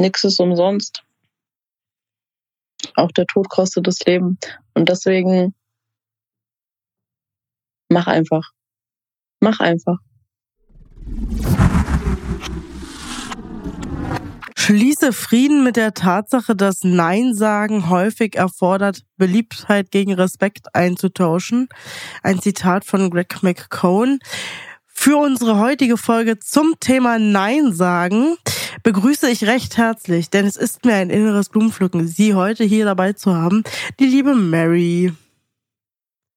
Nichts ist umsonst. Auch der Tod kostet das Leben. Und deswegen mach einfach. Mach einfach. Schließe Frieden mit der Tatsache, dass Nein sagen häufig erfordert, Beliebtheit gegen Respekt einzutauschen. Ein Zitat von Greg McCone. Für unsere heutige Folge zum Thema Nein sagen begrüße ich recht herzlich, denn es ist mir ein inneres Blumenpflücken, Sie heute hier dabei zu haben, die liebe Mary.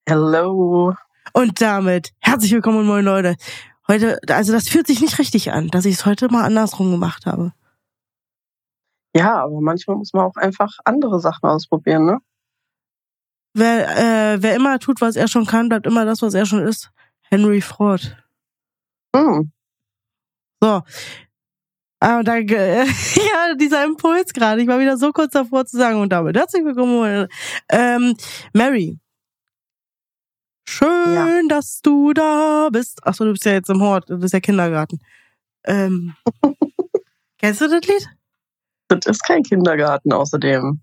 Hello. Und damit herzlich willkommen, moin Leute. Heute, also das fühlt sich nicht richtig an, dass ich es heute mal andersrum gemacht habe. Ja, aber manchmal muss man auch einfach andere Sachen ausprobieren, ne? Wer, äh, wer immer tut, was er schon kann, bleibt immer das, was er schon ist. Henry Ford. Hm. So. Aber da, ja, dieser Impuls gerade. Ich war wieder so kurz davor zu sagen und damit herzlich willkommen. Ähm, Mary. Schön, ja. dass du da bist. Achso, du bist ja jetzt im Hort. Das ist ja Kindergarten. Ähm, kennst du das Lied? Das ist kein Kindergarten außerdem.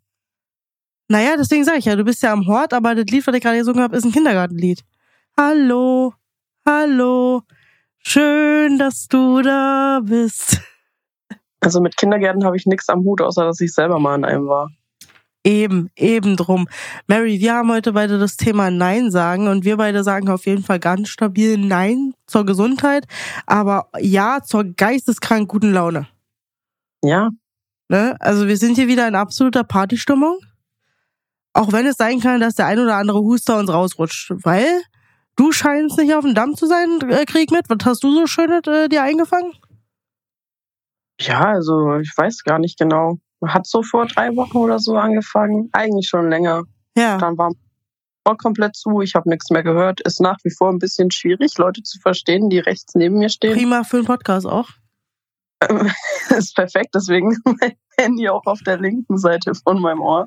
Naja, deswegen sage ich ja, du bist ja am Hort, aber das Lied, was ich gerade gesungen habe, ist ein Kindergartenlied. Hallo, hallo, schön, dass du da bist. Also mit Kindergärten habe ich nichts am Hut, außer dass ich selber mal in einem war. Eben, eben drum. Mary, wir haben heute beide das Thema Nein sagen und wir beide sagen auf jeden Fall ganz stabil Nein zur Gesundheit, aber Ja zur geisteskrank guten Laune. Ja, Ne? Also wir sind hier wieder in absoluter Partystimmung. Auch wenn es sein kann, dass der ein oder andere Huster uns rausrutscht. Weil du scheinst nicht auf dem Damm zu sein, äh, Krieg mit. Was hast du so Schönes äh, dir eingefangen? Ja, also ich weiß gar nicht genau. Hat so vor drei Wochen oder so angefangen. Eigentlich schon länger. Ja. Dann war komplett zu. Ich habe nichts mehr gehört. Ist nach wie vor ein bisschen schwierig, Leute zu verstehen, die rechts neben mir stehen. Prima für einen Podcast auch. ist perfekt, deswegen mein Handy auch auf der linken Seite von meinem Ohr.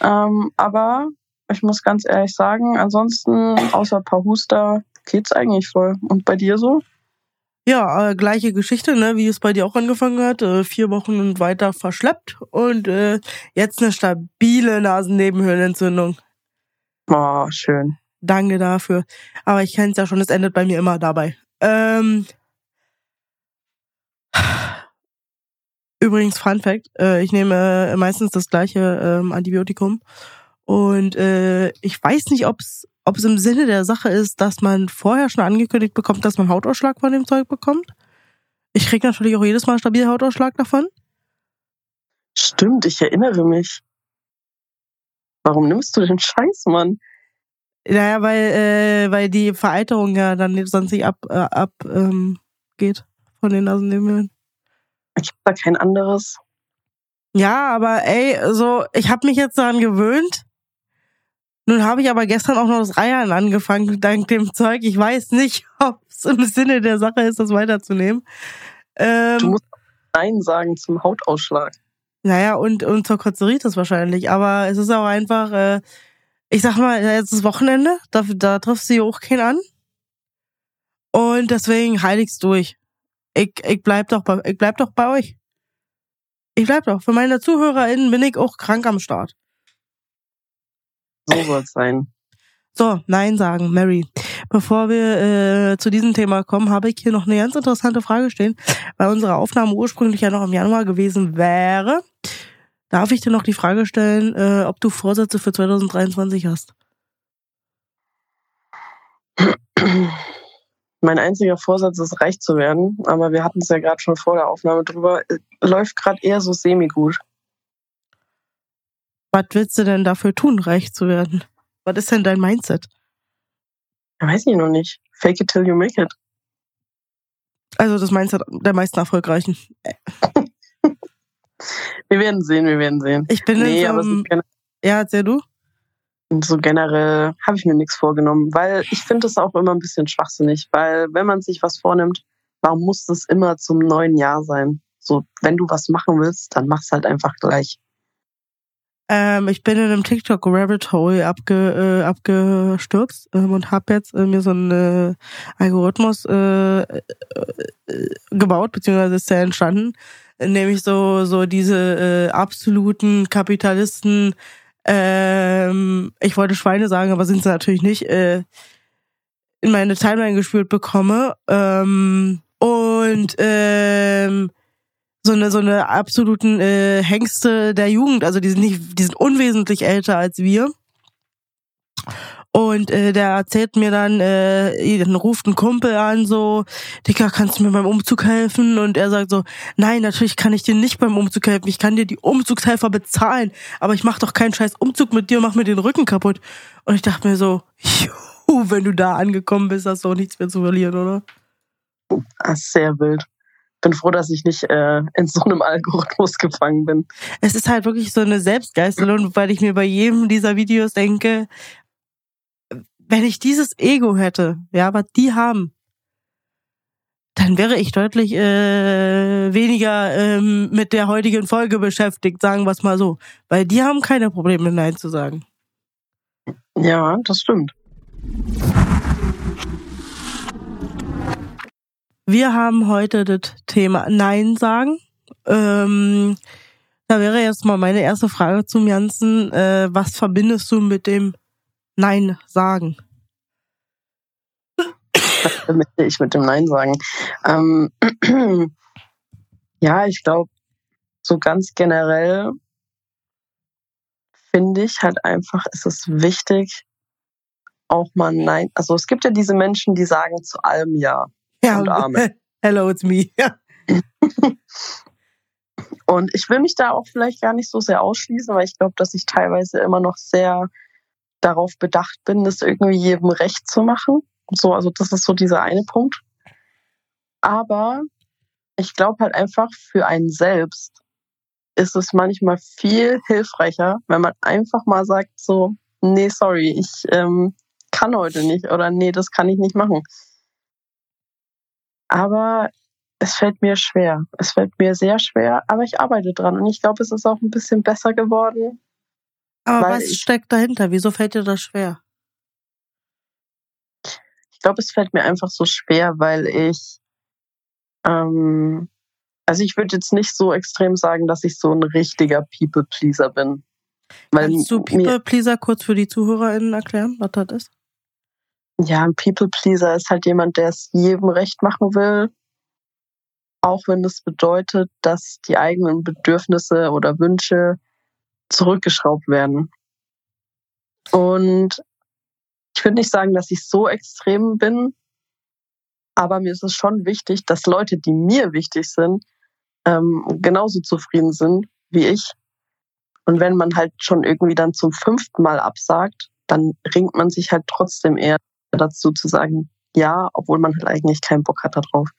Ähm, aber ich muss ganz ehrlich sagen, ansonsten, außer ein paar Huster, geht's eigentlich voll. Und bei dir so? Ja, äh, gleiche Geschichte, ne, wie es bei dir auch angefangen hat. Äh, vier Wochen und weiter verschleppt und äh, jetzt eine stabile Nasennebenhöhlenentzündung. Oh, schön. Danke dafür. Aber ich kenne es ja schon, es endet bei mir immer dabei. Ähm, Übrigens, Fun Fact, äh, ich nehme äh, meistens das gleiche ähm, Antibiotikum. Und äh, ich weiß nicht, ob es ob es im Sinne der Sache ist, dass man vorher schon angekündigt bekommt, dass man Hautausschlag von dem Zeug bekommt. Ich krieg natürlich auch jedes Mal stabil Hautausschlag davon. Stimmt, ich erinnere mich. Warum nimmst du den Scheiß, Mann? Naja, weil, äh, weil die Vereiterung ja dann sonst nicht ab, äh, ab ähm, geht von den Nasennebenhöhlen. Ich habe da kein anderes. Ja, aber ey, so, ich habe mich jetzt daran gewöhnt. Nun habe ich aber gestern auch noch das Reiern angefangen, dank dem Zeug. Ich weiß nicht, ob es im Sinne der Sache ist, das weiterzunehmen. Ähm, du musst Nein sagen zum Hautausschlag. Naja, und, und zur Kotzeritis wahrscheinlich. Aber es ist auch einfach, äh, ich sag mal, jetzt ist Wochenende, da, da triffst du ja auch keinen an. Und deswegen heiligst durch ich, ich bleib doch bei, ich bleib doch bei euch. Ich bleib doch. Für meine ZuhörerInnen bin ich auch krank am Start. So soll's sein. So, Nein sagen, Mary. Bevor wir äh, zu diesem Thema kommen, habe ich hier noch eine ganz interessante Frage stehen, weil unsere Aufnahme ursprünglich ja noch im Januar gewesen wäre. Darf ich dir noch die Frage stellen, äh, ob du Vorsätze für 2023 hast? Mein einziger Vorsatz ist, reich zu werden, aber wir hatten es ja gerade schon vor der Aufnahme drüber. Läuft gerade eher so semi-gut. Was willst du denn dafür tun, reich zu werden? Was ist denn dein Mindset? Weiß ich noch nicht. Fake it till you make it. Also das Mindset der meisten Erfolgreichen. wir werden sehen, wir werden sehen. Ich bin nee, in so einem, Ja, erzähl du so generell habe ich mir nichts vorgenommen, weil ich finde es auch immer ein bisschen schwachsinnig, weil wenn man sich was vornimmt, warum muss das immer zum neuen Jahr sein? So, wenn du was machen willst, dann mach's halt einfach gleich. Ähm, ich bin in einem TikTok Rabbit Hole abge, äh, abgestürzt ähm, und habe jetzt äh, mir so einen äh, Algorithmus äh, äh, gebaut, beziehungsweise ist der entstanden, nämlich so so diese äh, absoluten Kapitalisten. Ähm, ich wollte Schweine sagen, aber sind sie natürlich nicht. Äh, in meine Timeline gespürt bekomme ähm, und ähm, so eine so eine absoluten äh, Hengste der Jugend, also die sind nicht, die sind unwesentlich älter als wir. Und äh, der erzählt mir dann, äh, dann ruft ein Kumpel an, so, Dicker, kannst du mir beim Umzug helfen? Und er sagt so, nein, natürlich kann ich dir nicht beim Umzug helfen. Ich kann dir die Umzugshelfer bezahlen, aber ich mach doch keinen scheiß Umzug mit dir und mach mir den Rücken kaputt. Und ich dachte mir so, juhu, wenn du da angekommen bist, hast du auch nichts mehr zu verlieren, oder? Das ist sehr wild bin froh, dass ich nicht äh, in so einem Algorithmus gefangen bin. Es ist halt wirklich so eine Selbstgeißelung, weil ich mir bei jedem dieser Videos denke, wenn ich dieses Ego hätte, ja, was die haben, dann wäre ich deutlich äh, weniger ähm, mit der heutigen Folge beschäftigt, sagen wir es mal so. Weil die haben keine Probleme, Nein zu sagen. Ja, das stimmt. Wir haben heute das Thema Nein sagen. Ähm, da wäre jetzt mal meine erste Frage zum Jansen. Äh, was verbindest du mit dem Nein sagen? Was verbinde ich mit dem Nein sagen? Ähm, ja, ich glaube, so ganz generell finde ich halt einfach, ist es wichtig, auch mal Nein. Also es gibt ja diese Menschen, die sagen zu allem Ja ja, und Amen. Hello, it's me. Ja. und ich will mich da auch vielleicht gar nicht so sehr ausschließen, weil ich glaube, dass ich teilweise immer noch sehr darauf bedacht bin, das irgendwie jedem recht zu machen. So, also das ist so dieser eine Punkt. Aber ich glaube halt einfach für einen selbst ist es manchmal viel hilfreicher, wenn man einfach mal sagt so, nee, sorry, ich ähm, kann heute nicht oder nee, das kann ich nicht machen. Aber es fällt mir schwer. Es fällt mir sehr schwer, aber ich arbeite dran und ich glaube, es ist auch ein bisschen besser geworden. Aber was steckt dahinter? Wieso fällt dir das schwer? Ich glaube, es fällt mir einfach so schwer, weil ich, ähm, also ich würde jetzt nicht so extrem sagen, dass ich so ein richtiger People-Pleaser bin. Weil Kannst du People-Pleaser kurz für die ZuhörerInnen erklären, was das ist? Ja, ein People-Pleaser ist halt jemand, der es jedem recht machen will, auch wenn es das bedeutet, dass die eigenen Bedürfnisse oder Wünsche zurückgeschraubt werden. Und ich würde nicht sagen, dass ich so extrem bin, aber mir ist es schon wichtig, dass Leute, die mir wichtig sind, ähm, genauso zufrieden sind wie ich. Und wenn man halt schon irgendwie dann zum fünften Mal absagt, dann ringt man sich halt trotzdem eher dazu zu sagen, ja, obwohl man halt eigentlich keinen Bock hat darauf.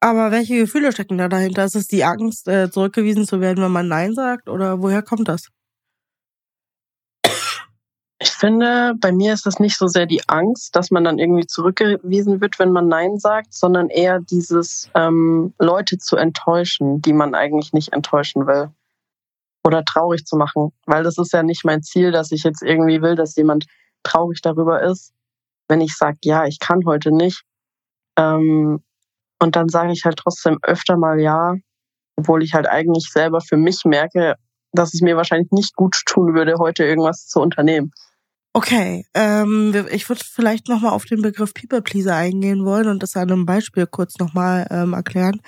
Aber welche Gefühle stecken da dahinter? Ist es die Angst, äh, zurückgewiesen zu werden, wenn man Nein sagt? Oder woher kommt das? Ich finde, bei mir ist das nicht so sehr die Angst, dass man dann irgendwie zurückgewiesen wird, wenn man Nein sagt, sondern eher dieses ähm, Leute zu enttäuschen, die man eigentlich nicht enttäuschen will. Oder traurig zu machen. Weil das ist ja nicht mein Ziel, dass ich jetzt irgendwie will, dass jemand traurig darüber ist, wenn ich sage, ja, ich kann heute nicht. Ähm, und dann sage ich halt trotzdem öfter mal ja, obwohl ich halt eigentlich selber für mich merke, dass es mir wahrscheinlich nicht gut tun würde, heute irgendwas zu unternehmen. Okay, ähm, ich würde vielleicht nochmal auf den Begriff People Pleaser eingehen wollen und das an einem Beispiel kurz nochmal ähm, erklären.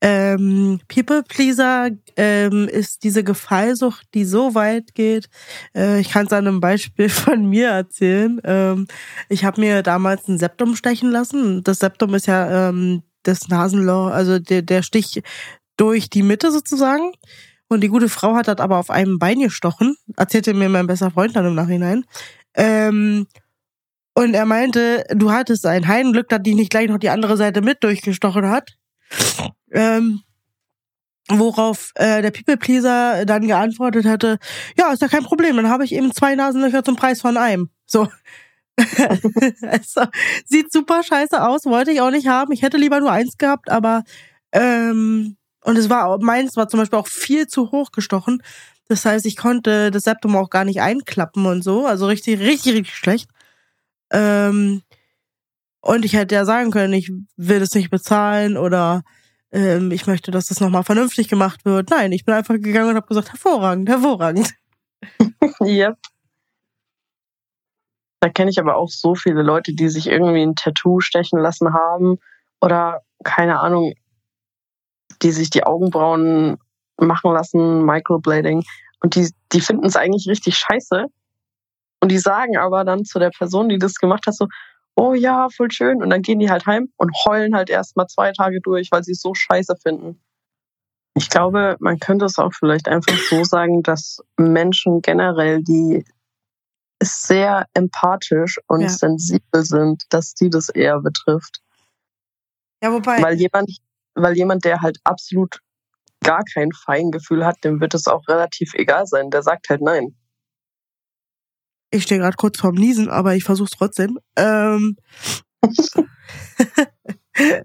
Ähm, People Pleaser ähm, ist diese Gefallsucht, die so weit geht. Äh, ich kann es an einem Beispiel von mir erzählen. Ähm, ich habe mir damals ein Septum stechen lassen. Das Septum ist ja ähm, das Nasenloch, also der, der Stich durch die Mitte sozusagen. Und die gute Frau hat das aber auf einem Bein gestochen, erzählte mir mein bester Freund dann im Nachhinein. Ähm, und er meinte, du hattest ein Heidenglück, dass die nicht gleich noch die andere Seite mit durchgestochen hat. Ähm, worauf äh, der People Pleaser dann geantwortet hatte, ja, ist ja kein Problem, dann habe ich eben zwei Nasenlöcher zum Preis von einem. So. also, sieht super scheiße aus, wollte ich auch nicht haben. Ich hätte lieber nur eins gehabt, aber ähm, und es war meins war zum Beispiel auch viel zu hoch gestochen. Das heißt, ich konnte das Septum auch gar nicht einklappen und so. Also richtig, richtig, richtig schlecht. Ähm, und ich hätte ja sagen können, ich will das nicht bezahlen oder ähm, ich möchte, dass das nochmal vernünftig gemacht wird. Nein, ich bin einfach gegangen und habe gesagt, hervorragend, hervorragend. yep. Da kenne ich aber auch so viele Leute, die sich irgendwie ein Tattoo stechen lassen haben oder keine Ahnung, die sich die Augenbrauen machen lassen, Microblading. Und die, die finden es eigentlich richtig scheiße. Und die sagen aber dann zu der Person, die das gemacht hat, so, oh ja, voll schön. Und dann gehen die halt heim und heulen halt erstmal zwei Tage durch, weil sie es so scheiße finden. Ich glaube, man könnte es auch vielleicht einfach so sagen, dass Menschen generell, die sehr empathisch und ja. sensibel sind, dass die das eher betrifft. Ja, wobei. Weil jemand, weil jemand, der halt absolut gar kein Feingefühl hat, dem wird es auch relativ egal sein. Der sagt halt nein. Ich stehe gerade kurz vorm Niesen, aber ich versuche es trotzdem. Ähm,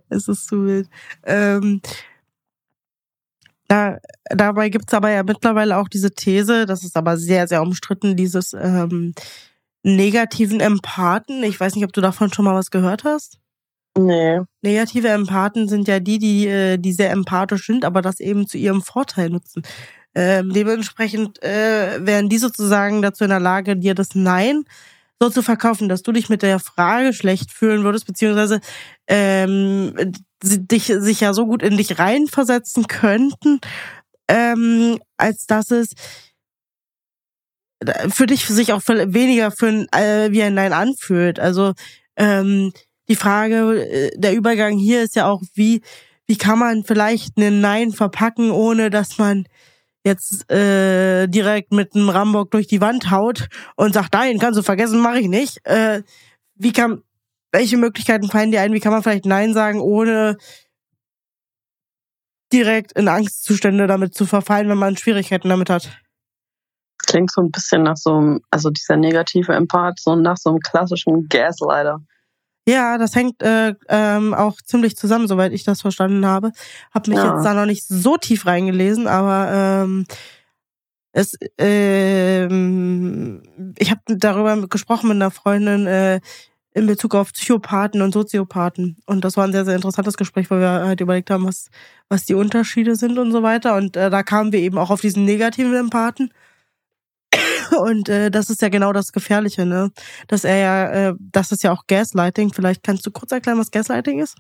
es ist zu wild. Ähm, da, dabei gibt's aber ja mittlerweile auch diese These, das ist aber sehr, sehr umstritten, dieses ähm, negativen Empathen. Ich weiß nicht, ob du davon schon mal was gehört hast. Nee. Negative Empathen sind ja die, die, äh, die sehr empathisch sind, aber das eben zu ihrem Vorteil nutzen. Ähm, dementsprechend äh, wären die sozusagen dazu in der Lage, dir das Nein so zu verkaufen, dass du dich mit der Frage schlecht fühlen würdest, beziehungsweise ähm, dich sich ja so gut in dich reinversetzen könnten, ähm, als dass es für dich sich auch weniger für ein, äh, wie ein Nein anfühlt. Also ähm, die Frage, äh, der Übergang hier ist ja auch, wie wie kann man vielleicht einen Nein verpacken, ohne dass man jetzt äh, direkt mit einem Rambock durch die Wand haut und sagt, nein, kannst du vergessen, mache ich nicht. Äh, wie kann, welche Möglichkeiten fallen dir ein? Wie kann man vielleicht Nein sagen, ohne direkt in Angstzustände damit zu verfallen, wenn man Schwierigkeiten damit hat? Klingt so ein bisschen nach so einem, also dieser negative Empath, so nach so einem klassischen Gaslighter. Ja, das hängt äh, ähm, auch ziemlich zusammen, soweit ich das verstanden habe. Hab mich ja. jetzt da noch nicht so tief reingelesen, aber ähm, es, ähm, ich habe darüber gesprochen mit einer Freundin äh, in Bezug auf Psychopathen und Soziopathen. Und das war ein sehr, sehr interessantes Gespräch, weil wir halt überlegt haben, was, was die Unterschiede sind und so weiter. Und äh, da kamen wir eben auch auf diesen negativen Empathen. Und äh, das ist ja genau das Gefährliche, ne? Dass er ja, äh, das ist ja auch Gaslighting. Vielleicht kannst du kurz erklären, was Gaslighting ist?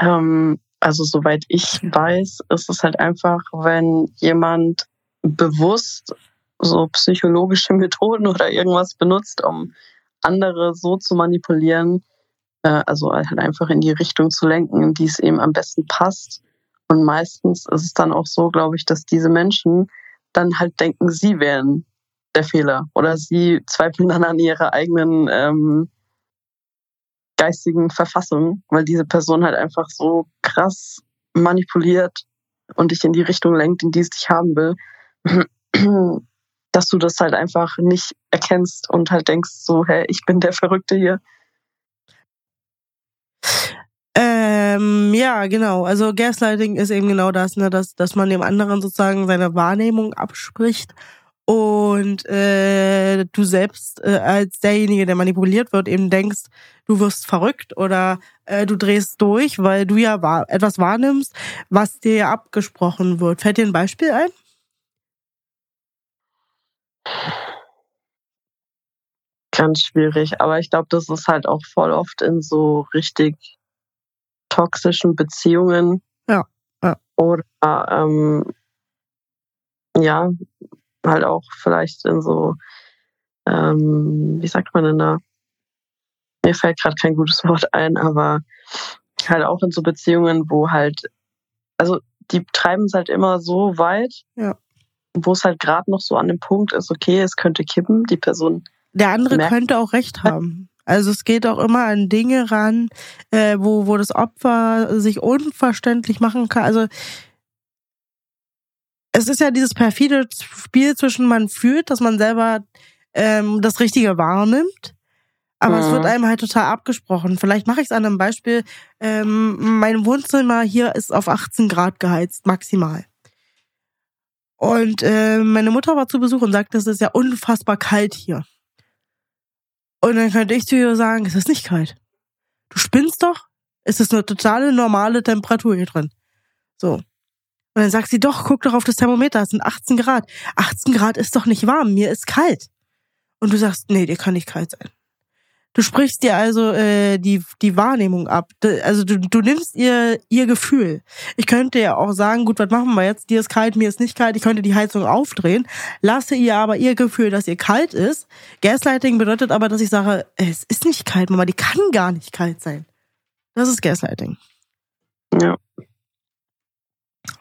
Ähm, also soweit ich weiß, ist es halt einfach, wenn jemand bewusst so psychologische Methoden oder irgendwas benutzt, um andere so zu manipulieren, äh, also halt einfach in die Richtung zu lenken, in die es eben am besten passt. Und meistens ist es dann auch so, glaube ich, dass diese Menschen dann halt denken, sie wären der Fehler oder sie zweifeln dann an ihrer eigenen ähm, geistigen Verfassung, weil diese Person halt einfach so krass manipuliert und dich in die Richtung lenkt, in die es dich haben will, dass du das halt einfach nicht erkennst und halt denkst so, hey, ich bin der Verrückte hier. Ähm, ja, genau. Also Gaslighting ist eben genau das, ne, dass, dass man dem anderen sozusagen seine Wahrnehmung abspricht und äh, du selbst äh, als derjenige, der manipuliert wird, eben denkst, du wirst verrückt oder äh, du drehst durch, weil du ja wahr etwas wahrnimmst, was dir ja abgesprochen wird. Fällt dir ein Beispiel ein? Ganz schwierig, aber ich glaube, das ist halt auch voll oft in so richtig toxischen Beziehungen. Ja. ja. Oder ähm, ja, halt auch vielleicht in so, ähm, wie sagt man denn da? Mir fällt gerade kein gutes Wort ein, aber halt auch in so Beziehungen, wo halt, also die treiben es halt immer so weit, ja. wo es halt gerade noch so an dem Punkt ist, okay, es könnte kippen, die Person. Der andere merkt, könnte auch recht haben. Also es geht auch immer an Dinge ran, äh, wo, wo das Opfer sich unverständlich machen kann. Also es ist ja dieses perfide Spiel zwischen man fühlt, dass man selber ähm, das Richtige wahrnimmt, aber mhm. es wird mhm. einem halt total abgesprochen. Vielleicht mache ich es an einem Beispiel. Ähm, mein Wohnzimmer hier ist auf 18 Grad geheizt, maximal. Und äh, meine Mutter war zu Besuch und sagte, es ist ja unfassbar kalt hier. Und dann könnte ich zu ihr sagen, es ist nicht kalt. Du spinnst doch? Es ist eine totale normale Temperatur hier drin. So. Und dann sagt sie, doch, guck doch auf das Thermometer, es sind 18 Grad. 18 Grad ist doch nicht warm, mir ist kalt. Und du sagst, nee, dir kann nicht kalt sein. Du sprichst dir also äh, die, die Wahrnehmung ab. Also du, du nimmst ihr ihr Gefühl. Ich könnte ja auch sagen, gut, was machen wir jetzt? Dir ist kalt, mir ist nicht kalt. Ich könnte die Heizung aufdrehen, lasse ihr aber ihr Gefühl, dass ihr kalt ist. Gaslighting bedeutet aber, dass ich sage, es ist nicht kalt, Mama, die kann gar nicht kalt sein. Das ist Gaslighting. Ja.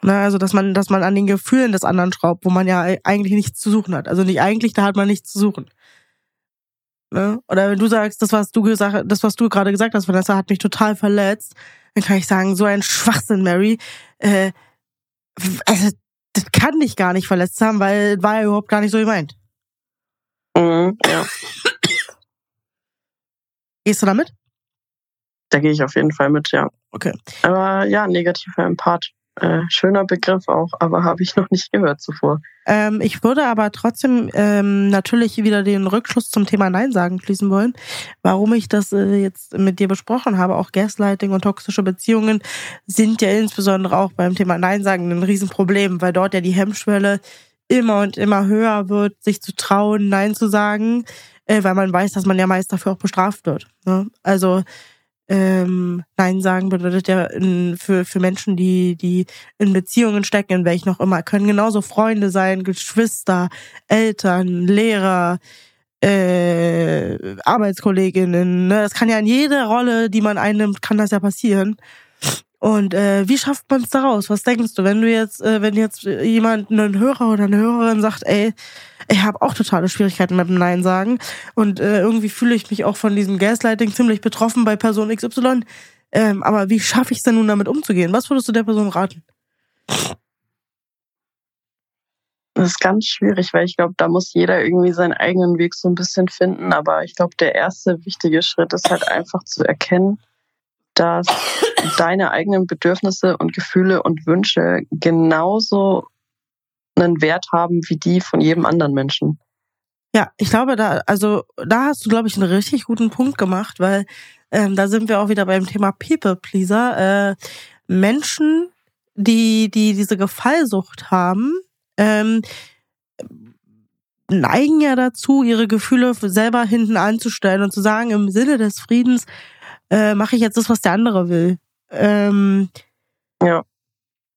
Na, also dass man, dass man an den Gefühlen des anderen schraubt, wo man ja eigentlich nichts zu suchen hat. Also nicht eigentlich, da hat man nichts zu suchen. Ne? Oder wenn du sagst, das, was du gesagt, das, was du gerade gesagt hast, Vanessa, hat mich total verletzt, dann kann ich sagen, so ein Schwachsinn, Mary. Äh, also, das kann dich gar nicht verletzt haben, weil war ja überhaupt gar nicht so gemeint. Mhm, ja. Gehst du damit? Da gehe ich auf jeden Fall mit, ja. Okay. Aber ja, negativer Empath. Äh, schöner Begriff auch, aber habe ich noch nicht gehört zuvor. Ähm, ich würde aber trotzdem ähm, natürlich wieder den Rückschluss zum Thema Nein sagen schließen wollen. Warum ich das äh, jetzt mit dir besprochen habe, auch Gaslighting und toxische Beziehungen sind ja insbesondere auch beim Thema Nein sagen ein Riesenproblem, weil dort ja die Hemmschwelle immer und immer höher wird, sich zu trauen, Nein zu sagen, äh, weil man weiß, dass man ja meist dafür auch bestraft wird. Ne? Also ähm, Nein sagen bedeutet ja in, für, für Menschen, die, die in Beziehungen stecken, in welchen auch immer, können genauso Freunde sein, Geschwister, Eltern, Lehrer, äh, Arbeitskolleginnen. Ne? Das kann ja in jeder Rolle, die man einnimmt, kann das ja passieren. Und äh, wie schafft man es daraus? Was denkst du, wenn du jetzt, äh, wenn jetzt jemand, einen Hörer oder eine Hörerin sagt, ey, ich habe auch totale Schwierigkeiten mit dem Nein sagen und äh, irgendwie fühle ich mich auch von diesem Gaslighting ziemlich betroffen bei Person XY. Ähm, aber wie schaffe ich es denn nun damit umzugehen? Was würdest du der Person raten? Das ist ganz schwierig, weil ich glaube, da muss jeder irgendwie seinen eigenen Weg so ein bisschen finden. Aber ich glaube, der erste wichtige Schritt ist halt einfach zu erkennen, dass deine eigenen Bedürfnisse und Gefühle und Wünsche genauso einen Wert haben wie die von jedem anderen Menschen. Ja, ich glaube, da, also da hast du, glaube ich, einen richtig guten Punkt gemacht, weil ähm, da sind wir auch wieder beim Thema People Pleaser. Äh, Menschen, die, die diese Gefallsucht haben, ähm, neigen ja dazu, ihre Gefühle selber hinten anzustellen und zu sagen, im Sinne des Friedens äh, mache ich jetzt das, was der andere will. Ähm, ja.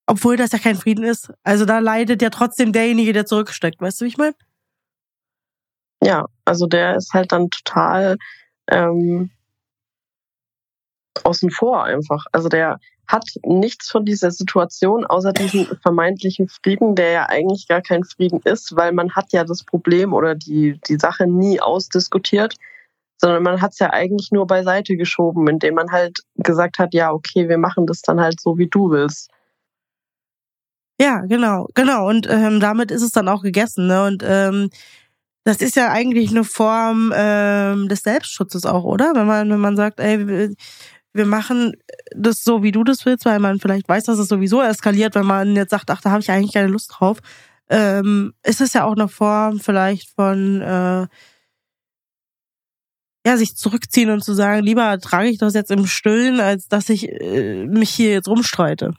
Obwohl das ja kein Frieden ist. Also da leidet ja trotzdem derjenige, der zurücksteckt. Weißt du, wie ich meine? Ja, also der ist halt dann total ähm, außen vor einfach. Also der hat nichts von dieser Situation außer diesem vermeintlichen Frieden, der ja eigentlich gar kein Frieden ist, weil man hat ja das Problem oder die, die Sache nie ausdiskutiert sondern man hat es ja eigentlich nur beiseite geschoben, indem man halt gesagt hat, ja, okay, wir machen das dann halt so, wie du willst. Ja, genau, genau. Und ähm, damit ist es dann auch gegessen. Ne? Und ähm, das ist ja eigentlich eine Form ähm, des Selbstschutzes auch, oder? Wenn man, wenn man sagt, ey, wir machen das so, wie du das willst, weil man vielleicht weiß, dass es sowieso eskaliert, wenn man jetzt sagt, ach, da habe ich eigentlich keine Lust drauf. Ähm, ist es ja auch eine Form vielleicht von äh, ja, sich zurückziehen und zu sagen, lieber trage ich das jetzt im Stillen, als dass ich äh, mich hier jetzt rumstreite.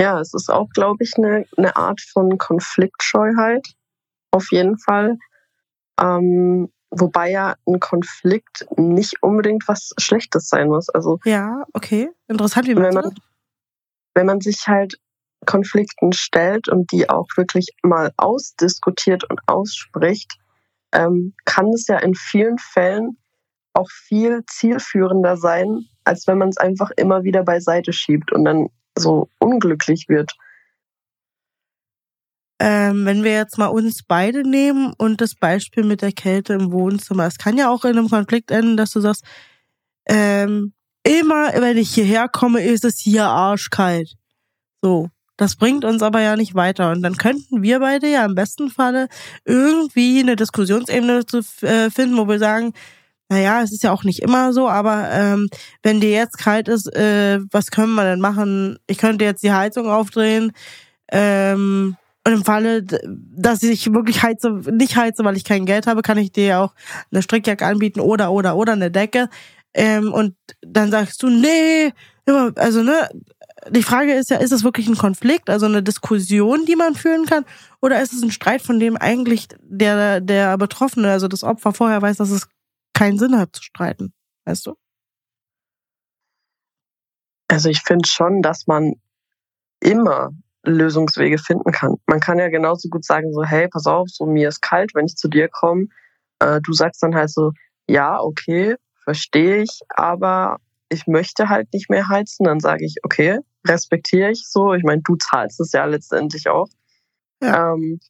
Ja, es ist auch, glaube ich, eine, eine Art von Konfliktscheuheit. Auf jeden Fall. Ähm, wobei ja ein Konflikt nicht unbedingt was Schlechtes sein muss. Also ja, okay, interessant, wie wenn man, wenn man sich halt Konflikten stellt und die auch wirklich mal ausdiskutiert und ausspricht, ähm, kann es ja in vielen Fällen auch viel zielführender sein, als wenn man es einfach immer wieder beiseite schiebt und dann so unglücklich wird. Ähm, wenn wir jetzt mal uns beide nehmen und das Beispiel mit der Kälte im Wohnzimmer, es kann ja auch in einem Konflikt enden, dass du sagst, ähm, immer wenn ich hierher komme, ist es hier arschkalt. So. Das bringt uns aber ja nicht weiter. Und dann könnten wir beide ja im besten Falle irgendwie eine Diskussionsebene zu äh, finden, wo wir sagen, naja, es ist ja auch nicht immer so, aber ähm, wenn dir jetzt kalt ist, äh, was können wir denn machen? Ich könnte jetzt die Heizung aufdrehen. Ähm, Und im Falle, dass ich wirklich heize, nicht heize, weil ich kein Geld habe, kann ich dir auch eine Strickjacke anbieten oder, oder, oder eine Decke. Ähm, und dann sagst du, nee, also, ne, die Frage ist ja, ist es wirklich ein Konflikt, also eine Diskussion, die man führen kann, oder ist es ein Streit, von dem eigentlich der, der Betroffene, also das Opfer vorher weiß, dass es keinen Sinn hat zu streiten? Weißt du? Also ich finde schon, dass man immer Lösungswege finden kann. Man kann ja genauso gut sagen, so, hey, pass auf, so mir ist kalt, wenn ich zu dir komme. Äh, du sagst dann halt so, ja, okay, verstehe ich, aber ich möchte halt nicht mehr heizen. Dann sage ich, okay, respektiere ich so. Ich meine, du zahlst es ja letztendlich auch. Ja. Ähm,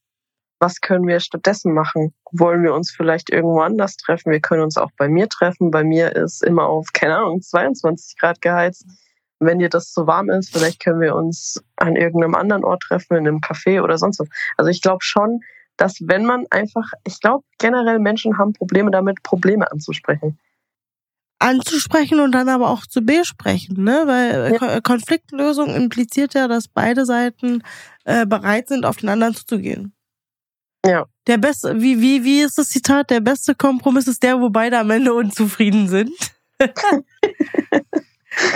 was können wir stattdessen machen? Wollen wir uns vielleicht irgendwo anders treffen? Wir können uns auch bei mir treffen. Bei mir ist immer auf, keine Ahnung, 22 Grad geheizt wenn dir das zu warm ist, vielleicht können wir uns an irgendeinem anderen Ort treffen, in einem Café oder sonst was. Also ich glaube schon, dass wenn man einfach, ich glaube generell Menschen haben Probleme damit, Probleme anzusprechen. Anzusprechen und dann aber auch zu besprechen, ne? Weil ja. Konfliktlösung impliziert ja, dass beide Seiten äh, bereit sind, auf den anderen zuzugehen. Ja. Der beste, wie, wie, wie ist das Zitat? Der beste Kompromiss ist der, wo beide am Ende unzufrieden sind.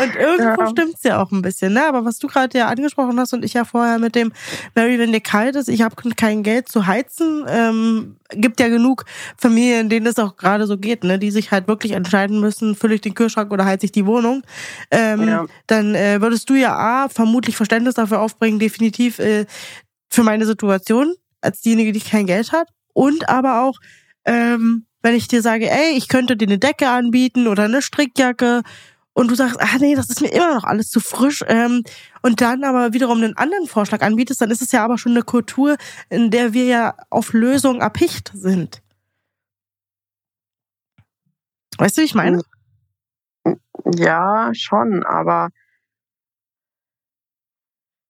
Und irgendwo ja. stimmt's ja auch ein bisschen, ne? Aber was du gerade ja angesprochen hast und ich ja vorher mit dem Mary, wenn dir kalt ist, ich habe kein Geld zu heizen, ähm, gibt ja genug Familien, denen es auch gerade so geht, ne? Die sich halt wirklich entscheiden müssen, fülle ich den Kühlschrank oder heize ich die Wohnung. Ähm, ja. Dann äh, würdest du ja A, vermutlich Verständnis dafür aufbringen, definitiv äh, für meine Situation, als diejenige, die kein Geld hat. Und aber auch, ähm, wenn ich dir sage, ey, ich könnte dir eine Decke anbieten oder eine Strickjacke und du sagst, ah nee, das ist mir immer noch alles zu frisch, ähm, und dann aber wiederum einen anderen Vorschlag anbietest, dann ist es ja aber schon eine Kultur, in der wir ja auf Lösungen erpicht sind. Weißt du, wie ich meine? Ja, schon, aber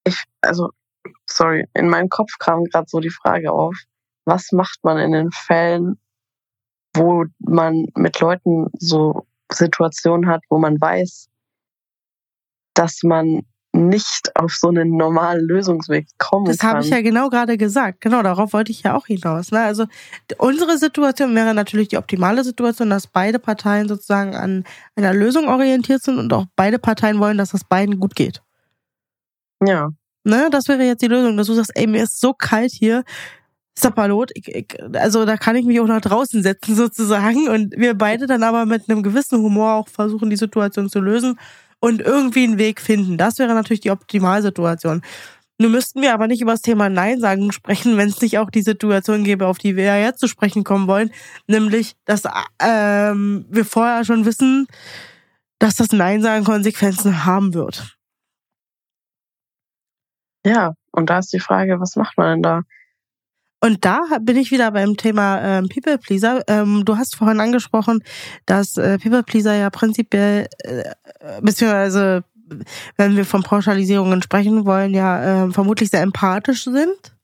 ich, also, sorry, in meinem Kopf kam gerade so die Frage auf, was macht man in den Fällen, wo man mit Leuten so Situation hat, wo man weiß, dass man nicht auf so einen normalen Lösungsweg kommen das kann. Das habe ich ja genau gerade gesagt. Genau, darauf wollte ich ja auch hinaus. Ne? Also unsere Situation wäre natürlich die optimale Situation, dass beide Parteien sozusagen an einer Lösung orientiert sind und auch beide Parteien wollen, dass das beiden gut geht. Ja. Ne, das wäre jetzt die Lösung, dass du sagst, ey, mir ist so kalt hier, Sapperlot, also da kann ich mich auch nach draußen setzen sozusagen und wir beide dann aber mit einem gewissen Humor auch versuchen, die Situation zu lösen und irgendwie einen Weg finden. Das wäre natürlich die Optimalsituation. Nun müssten wir aber nicht über das Thema Nein sagen sprechen, wenn es nicht auch die Situation gäbe, auf die wir ja jetzt zu sprechen kommen wollen, nämlich, dass ähm, wir vorher schon wissen, dass das Nein sagen Konsequenzen haben wird. Ja, und da ist die Frage, was macht man denn da? Und da bin ich wieder beim Thema ähm, People Pleaser. Ähm, du hast vorhin angesprochen, dass äh, People Pleaser ja prinzipiell, äh, beziehungsweise wenn wir von Pauschalisierungen sprechen wollen, ja äh, vermutlich sehr empathisch sind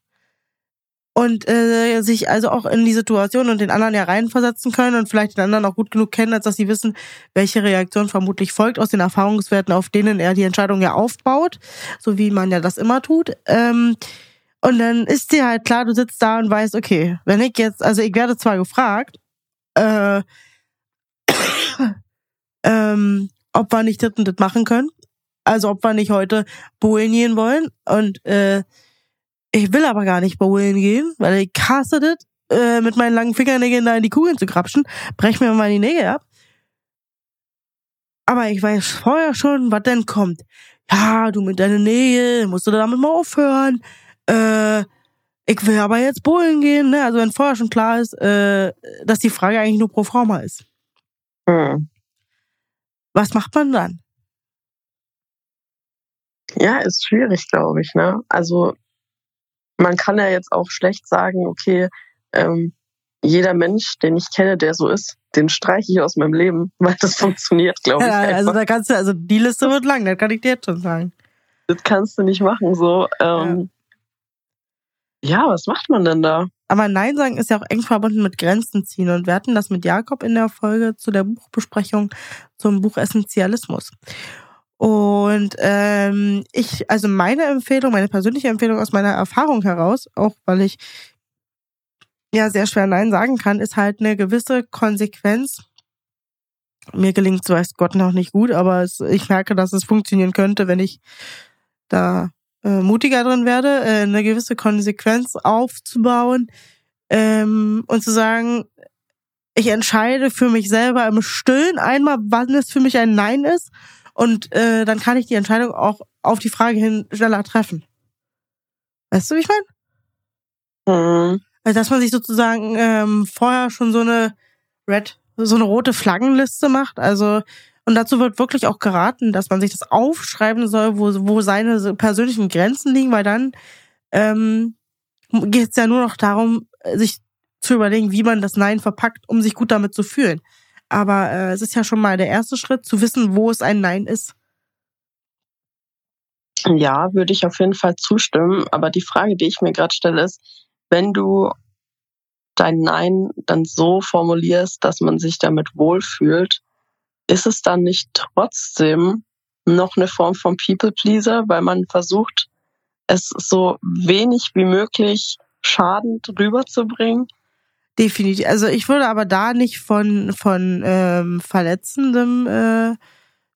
und äh, sich also auch in die Situation und den anderen ja reinversetzen können und vielleicht den anderen auch gut genug kennen, als dass sie wissen, welche Reaktion vermutlich folgt aus den Erfahrungswerten, auf denen er die Entscheidung ja aufbaut, so wie man ja das immer tut. Ähm, und dann ist dir halt klar, du sitzt da und weißt, okay, wenn ich jetzt, also ich werde zwar gefragt, äh, ähm, ob wir nicht das und das machen können. Also ob wir nicht heute bowlen gehen wollen. Und äh, ich will aber gar nicht bowlen gehen, weil ich hasse das, äh, mit meinen langen Fingernägeln da in die Kugeln zu krapschen. Brech mir mal die Nägel ab. Aber ich weiß vorher schon, was denn kommt. Ja, du mit deinen Nägeln, musst du damit mal aufhören äh, ich will aber jetzt Bohlen gehen, ne? Also wenn vorher schon klar ist, äh, dass die Frage eigentlich nur pro forma ist. Hm. Was macht man dann? Ja, ist schwierig, glaube ich, ne? Also man kann ja jetzt auch schlecht sagen, okay, ähm, jeder Mensch, den ich kenne, der so ist, den streiche ich aus meinem Leben, weil das funktioniert, glaube ich. Ja, also da kannst du, also die Liste wird lang, das kann ich dir jetzt schon sagen. Das kannst du nicht machen, so. Ähm, ja, was macht man denn da? Aber Nein sagen ist ja auch eng verbunden mit Grenzen ziehen. Und wir hatten das mit Jakob in der Folge zu der Buchbesprechung zum Buch Essentialismus. Und ähm, ich, also meine Empfehlung, meine persönliche Empfehlung aus meiner Erfahrung heraus, auch weil ich ja sehr schwer Nein sagen kann, ist halt eine gewisse Konsequenz. Mir gelingt es, weiß Gott noch nicht gut, aber es, ich merke, dass es funktionieren könnte, wenn ich da äh, mutiger drin werde, äh, eine gewisse Konsequenz aufzubauen ähm, und zu sagen, ich entscheide für mich selber im Stillen einmal, wann es für mich ein Nein ist und äh, dann kann ich die Entscheidung auch auf die Frage hin schneller treffen. Weißt du, wie ich meine? Mhm. Also, dass man sich sozusagen ähm, vorher schon so eine Red, so eine rote Flaggenliste macht. Also, und dazu wird wirklich auch geraten, dass man sich das aufschreiben soll, wo, wo seine persönlichen Grenzen liegen, weil dann ähm, geht es ja nur noch darum, sich zu überlegen, wie man das Nein verpackt, um sich gut damit zu fühlen. Aber äh, es ist ja schon mal der erste Schritt, zu wissen, wo es ein Nein ist. Ja, würde ich auf jeden Fall zustimmen. Aber die Frage, die ich mir gerade stelle, ist, wenn du dein Nein dann so formulierst, dass man sich damit wohlfühlt, ist es dann nicht trotzdem noch eine Form von People Pleaser, weil man versucht, es so wenig wie möglich schadend rüberzubringen? Definitiv. Also ich würde aber da nicht von, von ähm, verletzendem äh,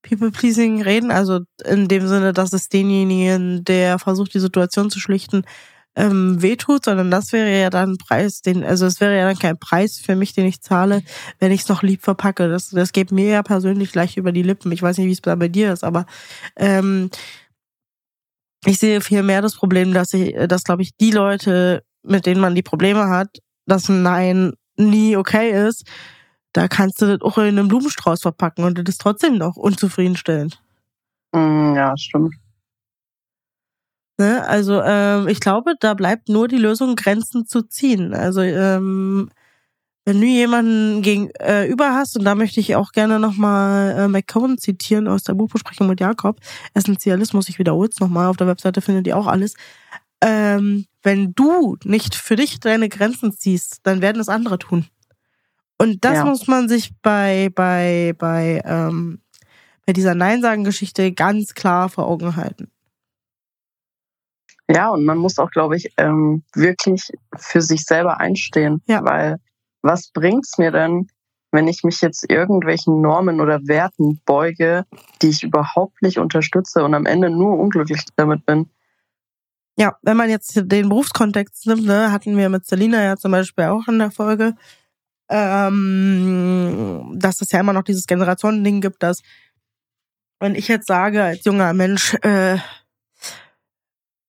People-Pleasing reden. Also in dem Sinne, dass es denjenigen, der versucht, die Situation zu schlichten, ähm, wehtut, sondern das wäre ja dann ein Preis, den, also es wäre ja dann kein Preis für mich, den ich zahle, wenn ich es noch lieb verpacke. Das, das geht mir ja persönlich gleich über die Lippen. Ich weiß nicht, wie es bei dir ist, aber ähm, ich sehe viel mehr das Problem, dass ich, dass glaube ich die Leute, mit denen man die Probleme hat, dass ein Nein nie okay ist, da kannst du das auch in einem Blumenstrauß verpacken und das ist trotzdem noch unzufriedenstellend. Mm, ja, stimmt. Ne? Also ähm, ich glaube, da bleibt nur die Lösung, Grenzen zu ziehen. Also ähm, wenn du jemanden gegenüber hast, und da möchte ich auch gerne nochmal äh, McCone zitieren aus der Buchbesprechung mit Jakob, Essentialismus, ich wiederhole es nochmal, auf der Webseite findet ihr auch alles, ähm, wenn du nicht für dich deine Grenzen ziehst, dann werden es andere tun. Und das ja. muss man sich bei, bei, bei, ähm, bei dieser Nein-Sagen-Geschichte ganz klar vor Augen halten. Ja, und man muss auch, glaube ich, ähm, wirklich für sich selber einstehen. Ja. Weil was bringt's mir denn, wenn ich mich jetzt irgendwelchen Normen oder Werten beuge, die ich überhaupt nicht unterstütze und am Ende nur unglücklich damit bin? Ja, wenn man jetzt den Berufskontext nimmt, ne, hatten wir mit Selina ja zum Beispiel auch in der Folge, ähm, dass es ja immer noch dieses Generationending gibt, dass wenn ich jetzt sage als junger Mensch, äh,